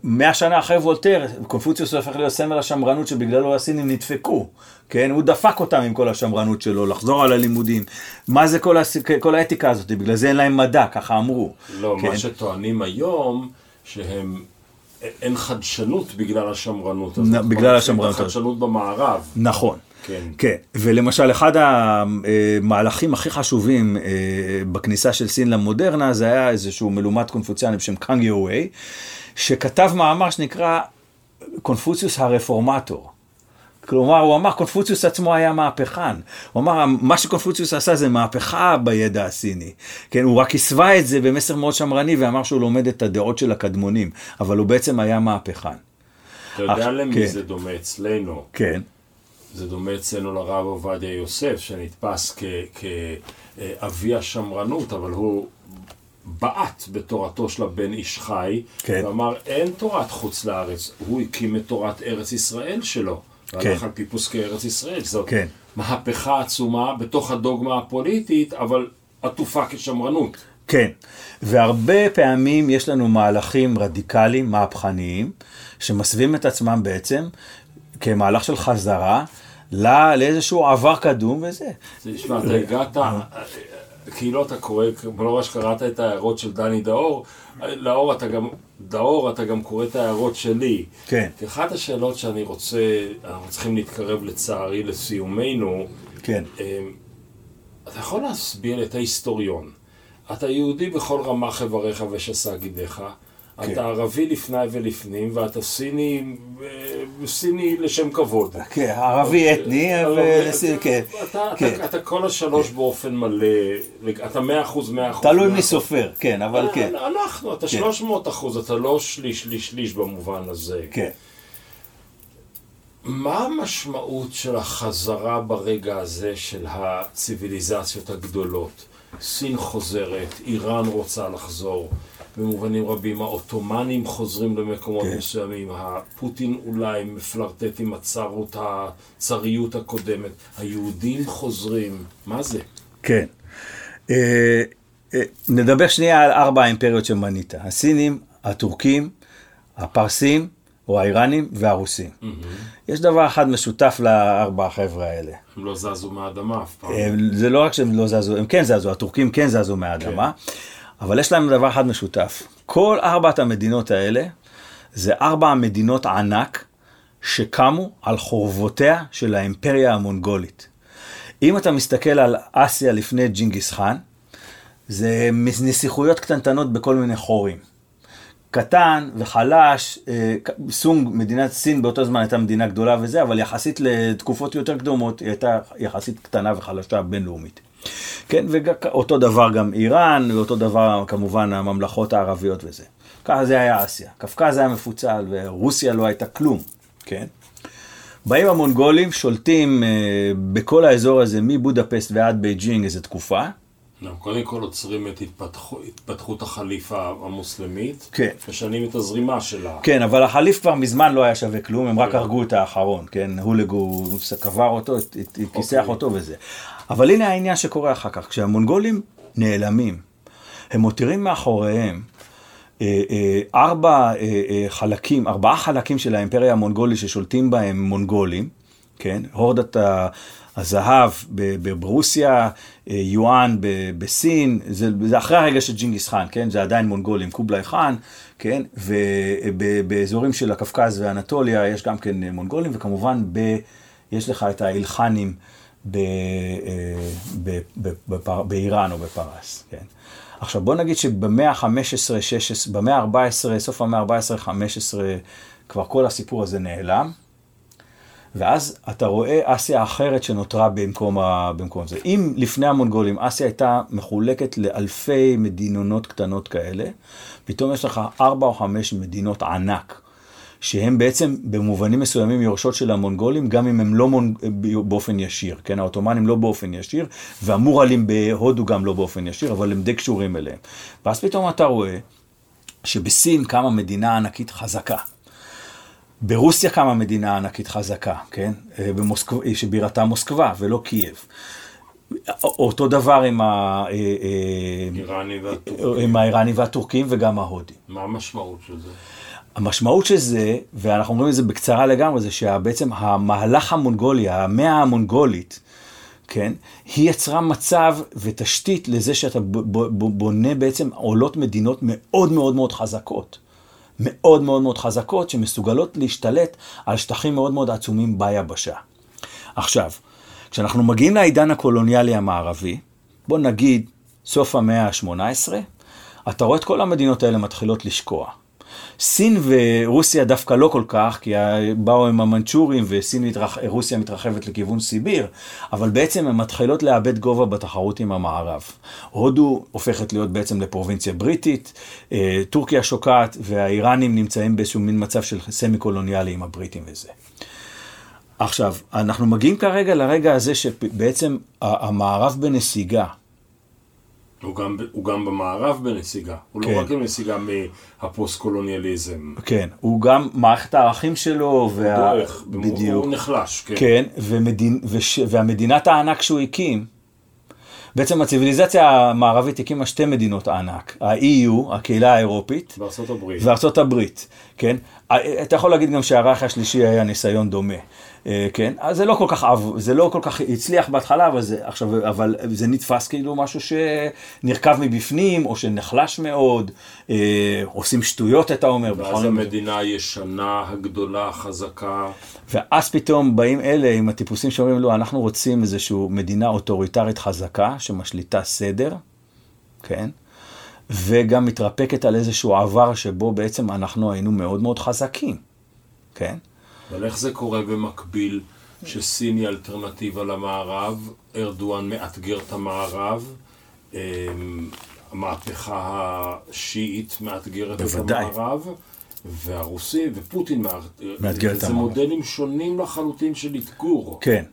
מאה שנה אחרי וולטר, קונפוציוס הופך להיות סמל השמרנות שבגללו הסינים נדפקו. כן, הוא דפק אותם עם כל השמרנות שלו, לחזור על הלימודים. מה זה כל, הס... כל האתיקה הזאת? בגלל זה אין להם מדע, ככה אמרו. לא, כן. מה שטוענים היום, שהם... אין חדשנות בגלל השמרנות הזאת. בגלל השמרנות הזאת. החדשנות במערב. נכון. כן. כן, ולמשל אחד המהלכים הכי חשובים אה, בכניסה של סין למודרנה זה היה איזשהו מלומד קונפוציאני בשם קאנג יו-ווי, שכתב מאמר שנקרא קונפוציוס הרפורמטור. כלומר, הוא אמר, קונפוציוס עצמו היה מהפכן. הוא אמר, מה שקונפוציוס עשה זה מהפכה בידע הסיני. כן, הוא רק הסווה את זה במסר מאוד שמרני ואמר שהוא לומד את הדעות של הקדמונים, אבל הוא בעצם היה מהפכן. אתה יודע עכשיו, למי כן. זה דומה אצלנו? כן, זה דומה אצלנו לרב עובדיה יוסף, שנתפס כאבי השמרנות, אבל הוא בעט בתורתו של הבן איש חי, כן. ואמר, אין תורת חוץ לארץ, הוא הקים את תורת ארץ ישראל שלו. והלך כן. על פי פוסקי ארץ ישראל, זאת כן. מהפכה עצומה בתוך הדוגמה הפוליטית, אבל עטופה כשמרנות. כן, והרבה פעמים יש לנו מהלכים רדיקליים, מהפכניים, שמסווים את עצמם בעצם כמהלך של חזרה לא- לאיזשהו עבר קדום וזה. תשמע, אתה הגעת, כאילו אתה קורא, לא רק שקראת את ההערות של דני דאור, לאור אתה גם, דאור אתה גם קורא את ההערות שלי. כן. כי אחת השאלות שאני רוצה, אנחנו צריכים להתקרב לצערי לסיומנו, כן. אמ, אתה יכול להסביר את ההיסטוריון. אתה יהודי בכל רמ"ח איבריך ושס"ה גידיך, כן. אתה ערבי לפני ולפנים, ואתה סיני, אה, סיני לשם כבוד. כן, ערבי אתני, ערבי- אבל... כן, אתה, כן. אתה, אתה כל השלוש באופן מלא, אתה מאה אחוז, מאה אחוז. תלוי מי. סופר, כן, אבל כן. אנחנו, אתה כן. 300 אחוז, אתה לא שליש, שליש, שליש במובן הזה. כן. מה המשמעות של החזרה ברגע הזה של הציוויליזציות הגדולות? סין חוזרת, איראן רוצה לחזור, במובנים רבים העות'מאנים חוזרים למקומות כן. מסוימים, הפוטין אולי מפלרטט עם הצרות, הצריות הקודמת, היהודים חוזרים, מה זה? כן. אה, אה, נדבר שנייה על ארבע האימפריות שמנית. הסינים, הטורקים, הפרסים, או האיראנים, והרוסים. יש דבר אחד משותף לארבע החבר'ה האלה. הם לא זזו מהאדמה אף פעם. הם- זה לא רק שהם לא זזו, הם כן זזו, הטורקים כן זזו מהאדמה, אבל יש להם דבר אחד משותף. כל ארבעת המדינות האלה זה ארבע מדינות ענק שקמו על חורבותיה של האימפריה המונגולית. אם אתה מסתכל על אסיה לפני ג'ינגיס חאן, זה נסיכויות קטנטנות בכל מיני חורים. קטן וחלש, אה, סונג, מדינת סין באותו זמן הייתה מדינה גדולה וזה, אבל יחסית לתקופות יותר קדומות, היא הייתה יחסית קטנה וחלשה בינלאומית. כן, ואותו דבר גם איראן, ואותו דבר כמובן הממלכות הערביות וזה. ככה זה היה אסיה. קווקז היה מפוצל, ורוסיה לא הייתה כלום, כן? באים המונגולים, שולטים אה, בכל האזור הזה, מבודפסט ועד בייג'ינג איזו תקופה. לא, קודם כל עוצרים את התפתחו- התפתחות החליפה המוסלמית, כן. משנים את הזרימה שלה. כן, אבל החליף כבר מזמן לא היה שווה כלום, הם רק הרגו את האחרון, כן? הולגו הוא קבר אותו, את- כיסח אותו וזה. אבל הנה העניין שקורה אחר כך, כשהמונגולים נעלמים, הם מותירים מאחוריהם אה, אה, ארבע אה, חלקים, ארבעה חלקים של האימפריה המונגולית ששולטים בהם מונגולים, כן? הורדת ה- הזהב ברוסיה, יואן בסין, זה, זה אחרי הרגע של ג'ינגיס חאן, כן? זה עדיין מונגולים, קובלאי חאן, כן? ובאזורים של הקווקז ואנטוליה יש גם כן מונגולים, וכמובן ב, יש לך את האילחנים באיראן או בפרס, כן? עכשיו בוא נגיד שבמאה ה-15, 16, במאה ה-14, סוף המאה ה-14, 15, כבר כל הסיפור הזה נעלם. ואז אתה רואה אסיה אחרת שנותרה במקום, ה... במקום זה. אם לפני המונגולים אסיה הייתה מחולקת לאלפי מדינונות קטנות כאלה, פתאום יש לך ארבע או חמש מדינות ענק, שהן בעצם במובנים מסוימים יורשות של המונגולים, גם אם הם לא מונ... באופן ישיר, כן? העות'מאנים לא באופן ישיר, והמורלים בהודו גם לא באופן ישיר, אבל הם די קשורים אליהם. ואז פתאום אתה רואה שבסין קמה מדינה ענקית חזקה. ברוסיה קמה מדינה ענקית חזקה, כן? אה, במוסק... שבירתה מוסקבה ולא קייב. אותו דבר עם, ה... אה, אה, עם האיראני והטורקים וגם ההודים. מה המשמעות של זה? המשמעות של זה, ואנחנו אומרים את זה בקצרה לגמרי, זה שבעצם המהלך המונגולי, המאה המונגולית, כן, היא יצרה מצב ותשתית לזה שאתה בונה בעצם עולות מדינות מאוד מאוד מאוד חזקות. מאוד מאוד מאוד חזקות, שמסוגלות להשתלט על שטחים מאוד מאוד עצומים ביבשה. עכשיו, כשאנחנו מגיעים לעידן הקולוניאלי המערבי, בוא נגיד סוף המאה ה-18, אתה רואה את כל המדינות האלה מתחילות לשקוע. סין ורוסיה דווקא לא כל כך, כי באו עם המנצ'ורים ורוסיה מתרחבת לכיוון סיביר, אבל בעצם הן מתחילות לאבד גובה בתחרות עם המערב. הודו הופכת להיות בעצם לפרובינציה בריטית, אה, טורקיה שוקעת והאיראנים נמצאים באיזשהו מין מצב של סמי קולוניאלי עם הבריטים וזה. עכשיו, אנחנו מגיעים כרגע לרגע הזה שבעצם המערב בנסיגה. הוא גם, הוא גם במערב בנסיגה, הוא לא כן. לא רק בנסיגה מהפוסט-קולוניאליזם. כן, הוא גם, מערכת הערכים שלו, וה... דורך, בדיוק. הוא נחלש, כן. כן, ומדין, וש... והמדינת הענק שהוא הקים, בעצם הציוויליזציה המערבית הקימה שתי מדינות ענק, ה-EU, הקהילה האירופית, וארצות הברית. וארצות הברית, כן? אתה יכול להגיד גם שהערך השלישי היה ניסיון דומה. אה, כן, אז זה לא כל כך אב, זה לא כל כך הצליח בהתחלה, אבל זה, עכשיו, אבל זה נתפס כאילו משהו שנרקב מבפנים, או שנחלש מאוד, אה, עושים שטויות, אתה אומר. ואז המדינה הישנה, הגדולה, החזקה. ואז פתאום באים אלה עם הטיפוסים שאומרים, לא, אנחנו רוצים איזושהי מדינה אוטוריטרית חזקה, שמשליטה סדר, כן? וגם מתרפקת על איזשהו עבר שבו בעצם אנחנו היינו מאוד מאוד חזקים, כן? אבל איך זה קורה במקביל שסין היא אלטרנטיבה למערב, ארדואן מאתגר את המערב, אמ, המהפכה השיעית מאתגרת בוודאי. את המערב, והרוסים ופוטין מאתגר את המערב. זה מודלים שונים לחלוטין של אתגור. כן.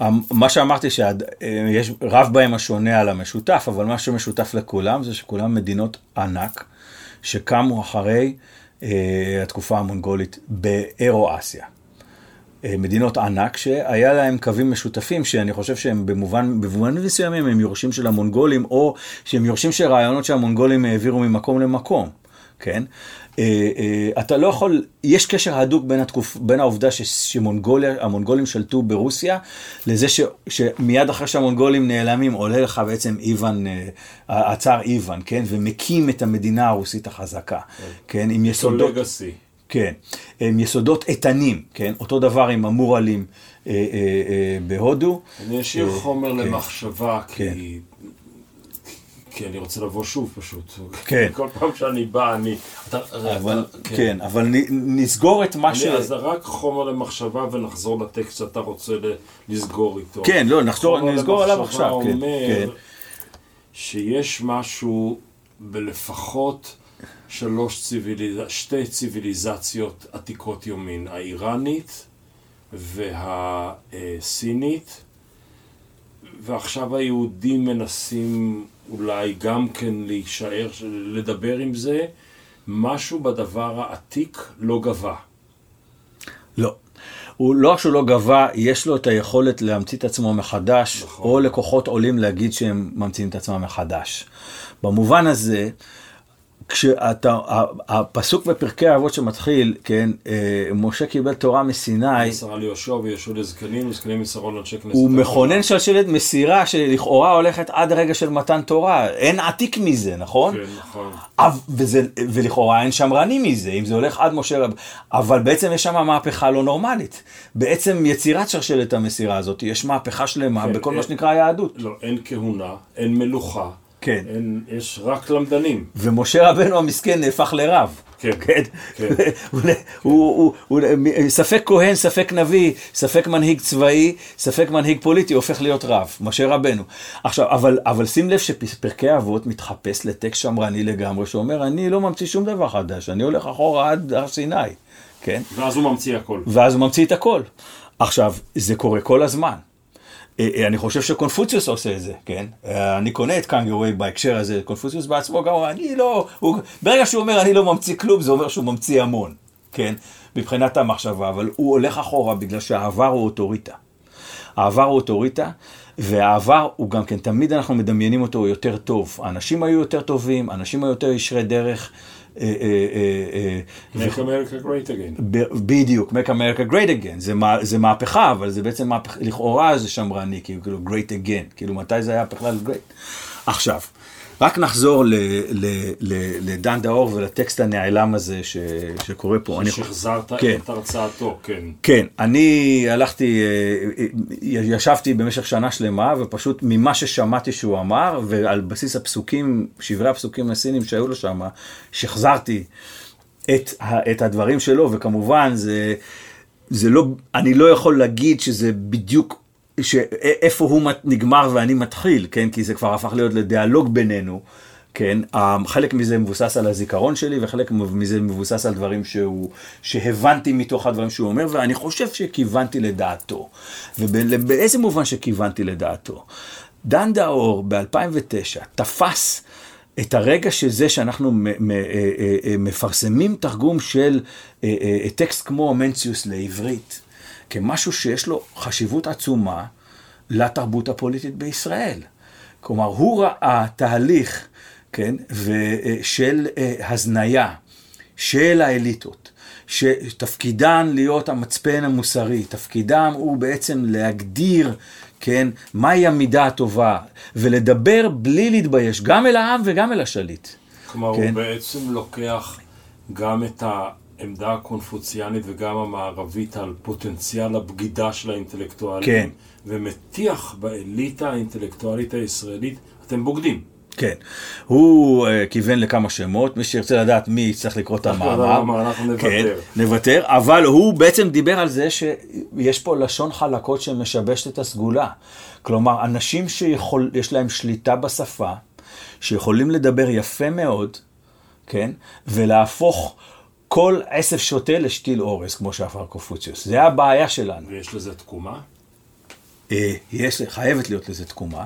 אמ, מה שאמרתי שיש רב בהם השונה על המשותף, אבל מה שמשותף לכולם זה שכולם מדינות ענק שקמו אחרי אה, התקופה המונגולית באירו-אסיה. אה, מדינות ענק שהיה להם קווים משותפים שאני חושב שהם במובן, במובן מסוימים הם יורשים של המונגולים או שהם יורשים של רעיונות שהמונגולים העבירו ממקום למקום, כן? אה, אה, אתה לא יכול, יש קשר הדוק בין, התקופ, בין העובדה שהמונגולים שלטו ברוסיה לזה ש, שמיד אחרי שהמונגולים נעלמים עולה לך בעצם איוון, הצאר איוון, כן? ומקים את המדינה הרוסית החזקה, כן? עם יסודות... כן, הם יסודות איתנים, כן? אותו דבר עם המורלים אה, אה, אה, בהודו. אני אשאיר אה, חומר כן, למחשבה, כן. כי... כי אני רוצה לבוא שוב פשוט. כן. כל פעם שאני בא, אני... אבל, אתה, כן. כן, אבל נסגור את מה אני, ש... אז רק חומר למחשבה ונחזור לטקסט שאתה רוצה לסגור איתו. כן, לא, נחזור, נסגור עליו עכשיו. כן, כן. שיש משהו בלפחות... שלוש ציוויליז... שתי ציוויליזציות עתיקות יומין, האיראנית והסינית, ועכשיו היהודים מנסים אולי גם כן להישאר, לדבר עם זה, משהו בדבר העתיק לא גבה. לא. הוא לא רק שהוא לא גבה, יש לו את היכולת להמציא את עצמו מחדש, נכון. או לכוחות עולים להגיד שהם ממציאים את עצמם מחדש. במובן הזה, כשאתה, הפסוק בפרקי האבות שמתחיל, כן, אה, משה קיבל תורה מסיני, מסרה ליהושע ויהושע לזקנים, וזקנים מסרון לאנשי כנסת. הוא מכונן שלשלת מסירה שלכאורה הולכת עד הרגע של מתן תורה, אין עתיק מזה, נכון? כן, נכון. וזה, ולכאורה אין שמרני מזה, אם זה הולך עד משה רב... אבל בעצם יש שם מהפכה לא נורמלית. בעצם יצירת שרשרת המסירה הזאת, יש מהפכה שלמה כן, בכל מה אה, שנקרא היהדות. לא, אין כהונה, אין מלוכה. כן. אין, יש רק למדנים. ומשה רבנו המסכן נהפך לרב. כן, כן. כן. הוא, הוא, הוא, הוא, ספק כהן, ספק נביא, ספק מנהיג צבאי, ספק מנהיג פוליטי, הופך להיות רב, משה רבנו. עכשיו, אבל, אבל שים לב שפרקי אבות מתחפש לטקסט שמרני לגמרי, שאומר, אני לא ממציא שום דבר חדש, אני הולך אחורה עד הר סיני, כן? ואז הוא ממציא הכל. ואז הוא ממציא את הכל. עכשיו, זה קורה כל הזמן. אה, אה, אני חושב שקונפוציוס עושה את זה, כן? אה, אני קונה את קנגווי בהקשר הזה, קונפוציוס בעצמו גם אני לא... הוא, ברגע שהוא אומר אני לא ממציא כלום, זה אומר שהוא ממציא המון, כן? מבחינת המחשבה, אבל הוא הולך אחורה בגלל שהעבר הוא אוטוריטה. העבר הוא אוטוריטה, והעבר הוא גם כן, תמיד אנחנו מדמיינים אותו יותר טוב. האנשים היו יותר טובים, אנשים היו יותר ישרי דרך. אה, אה, אה, Make America Great Again. בדיוק, Make America Great Again, זה, מה, זה מהפכה, אבל זה בעצם מהפכה, לכאורה זה שמרני, כאילו, כאילו Great Again, כאילו מתי זה היה בכלל Great. עכשיו, רק נחזור ל, ל, ל, לדן דאור ולטקסט הנעלם הזה ש, שקורה פה. אני- שחזרת כן. את הרצאתו, כן. כן, אני הלכתי, אה, אה, ישבתי במשך שנה שלמה, ופשוט ממה ששמעתי שהוא אמר, ועל בסיס הפסוקים, שברי הפסוקים הסינים שהיו לו שם, שחזרתי את, את הדברים שלו, וכמובן זה, זה לא, אני לא יכול להגיד שזה בדיוק, ש, איפה הוא נגמר ואני מתחיל, כן? כי זה כבר הפך להיות לדיאלוג בינינו. כן, אה, חלק מזה מבוסס על הזיכרון שלי וחלק מזה מבוסס על דברים שהוא, שהבנתי מתוך הדברים שהוא אומר ואני חושב שכיוונתי לדעתו. ובאיזה מובן שכיוונתי לדעתו? דן דאור ב-2009 תפס את הרגע של זה שאנחנו אה, אה, אה, מפרסמים תרגום של טקסט כמו מנציוס לעברית, כמשהו שיש לו חשיבות עצומה לתרבות הפוליטית בישראל. כלומר, הוא ראה תהליך, כן, אה, של אה, הזניה של האליטות, שתפקידן להיות המצפן המוסרי, תפקידם הוא בעצם להגדיר, כן, מהי המידה הטובה, ולדבר בלי להתבייש, גם אל העם וגם אל השליט. כלומר, כן. הוא בעצם לוקח גם את העמדה הקונפוציאנית וגם המערבית על פוטנציאל הבגידה של האינטלקטואלים, כן. ומטיח באליטה האינטלקטואלית הישראלית, אתם בוגדים. כן. הוא uh, כיוון לכמה שמות, מי שירצה לדעת מי יצטרך לקרוא את המאמר. אנחנו נוותר. כן, נוותר, אבל הוא בעצם דיבר על זה שיש פה לשון חלקות שמשבשת את הסגולה. כלומר, אנשים שיש להם שליטה בשפה, שיכולים לדבר יפה מאוד, כן, ולהפוך כל עשב שוטה לשתיל אורז, כמו שאפר קופוציוס. זה הבעיה שלנו. ויש לזה תקומה. אה, יש, חייבת להיות לזה תקומה.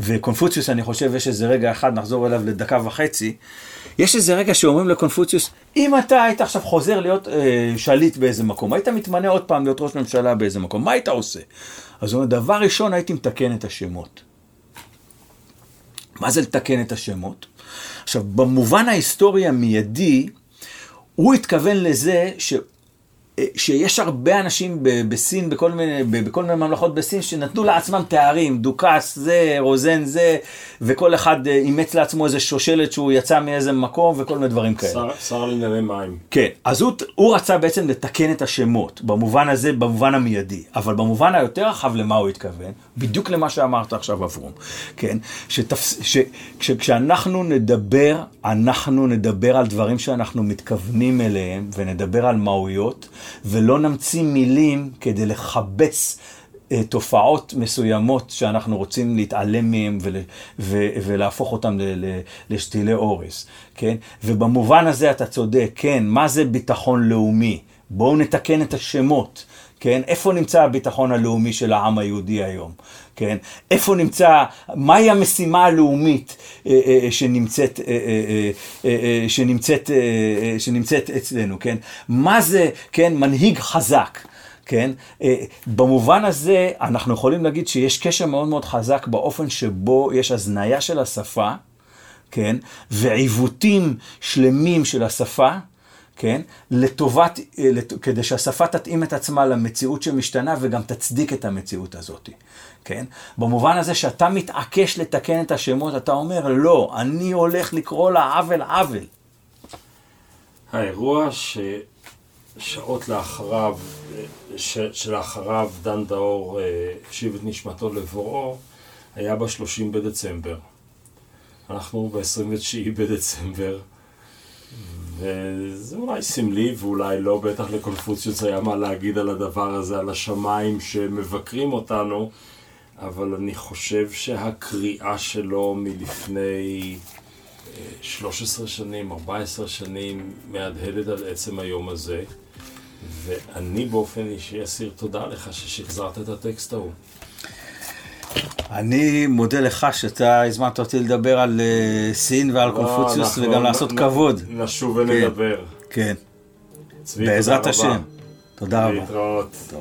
וקונפוציוס, אני חושב, יש איזה רגע אחד, נחזור אליו לדקה וחצי, יש איזה רגע שאומרים לקונפוציוס, אם אתה היית עכשיו חוזר להיות אה, שליט באיזה מקום, היית מתמנה עוד פעם להיות ראש ממשלה באיזה מקום, מה היית עושה? אז הוא אומר, דבר ראשון, הייתי מתקן את השמות. מה זה לתקן את השמות? עכשיו, במובן ההיסטורי המיידי, הוא התכוון לזה ש... שיש הרבה אנשים ב- בסין, בכל מיני, ב- בכל מיני ממלכות בסין, שנתנו לעצמם תארים, דוכס זה, רוזן זה, וכל אחד אה, אימץ לעצמו איזה שושלת שהוא יצא מאיזה מקום, וכל מיני דברים כאלה. שר- שר לענייני מים. כן, אז הוא, הוא רצה בעצם לתקן את השמות, במובן הזה, במובן המיידי, אבל במובן היותר רחב למה הוא התכוון, בדיוק למה שאמרת עכשיו אברום, כן, שתפס, ש, ש, כשאנחנו נדבר, אנחנו נדבר על דברים שאנחנו מתכוונים אליהם, ונדבר על מהויות, ולא נמציא מילים כדי לכבס אה, תופעות מסוימות שאנחנו רוצים להתעלם מהן ול, ו, ולהפוך אותן ל, ל, לשתילי אורז, כן? ובמובן הזה אתה צודק, כן, מה זה ביטחון לאומי? בואו נתקן את השמות, כן? איפה נמצא הביטחון הלאומי של העם היהודי היום, כן? איפה נמצא, מהי המשימה הלאומית שנמצאת, שנמצאת, שנמצאת אצלנו, כן? מה זה, כן, מנהיג חזק? כן? אה, במובן הזה, אנחנו יכולים להגיד שיש קשר מאוד מאוד חזק באופן שבו יש הזניה של השפה, כן, ועיוותים שלמים של השפה, כן, לטובת, אה, לט- כדי שהשפה תתאים את עצמה למציאות שמשתנה וגם תצדיק את המציאות הזאת, כן? במובן הזה שאתה מתעקש לתקן את השמות, אתה אומר, לא, אני הולך לקרוא לעוול עוול. האירוע ששעות לאחריו, ש... שלאחריו דן דאור אה, השיב את נשמתו לבוראו, היה ב-30 בדצמבר. אנחנו ב-29 בדצמבר, וזה אולי סמלי ואולי לא, בטח לקונפוציוס היה מה להגיד על הדבר הזה, על השמיים שמבקרים אותנו, אבל אני חושב שהקריאה שלו מלפני 13 שנים, 14 שנים, מהדהדת על עצם היום הזה, ואני באופן אישי אסיר תודה לך ששחזרת את הטקסט ההוא. אני מודה לך שאתה הזמנת אותי לדבר על אה, סין ועל קונפוציוס לא, אנחנו וגם לעשות כבוד. נשוב ונדבר. כן, בעזרת. השם. תודה רבה. להתראות.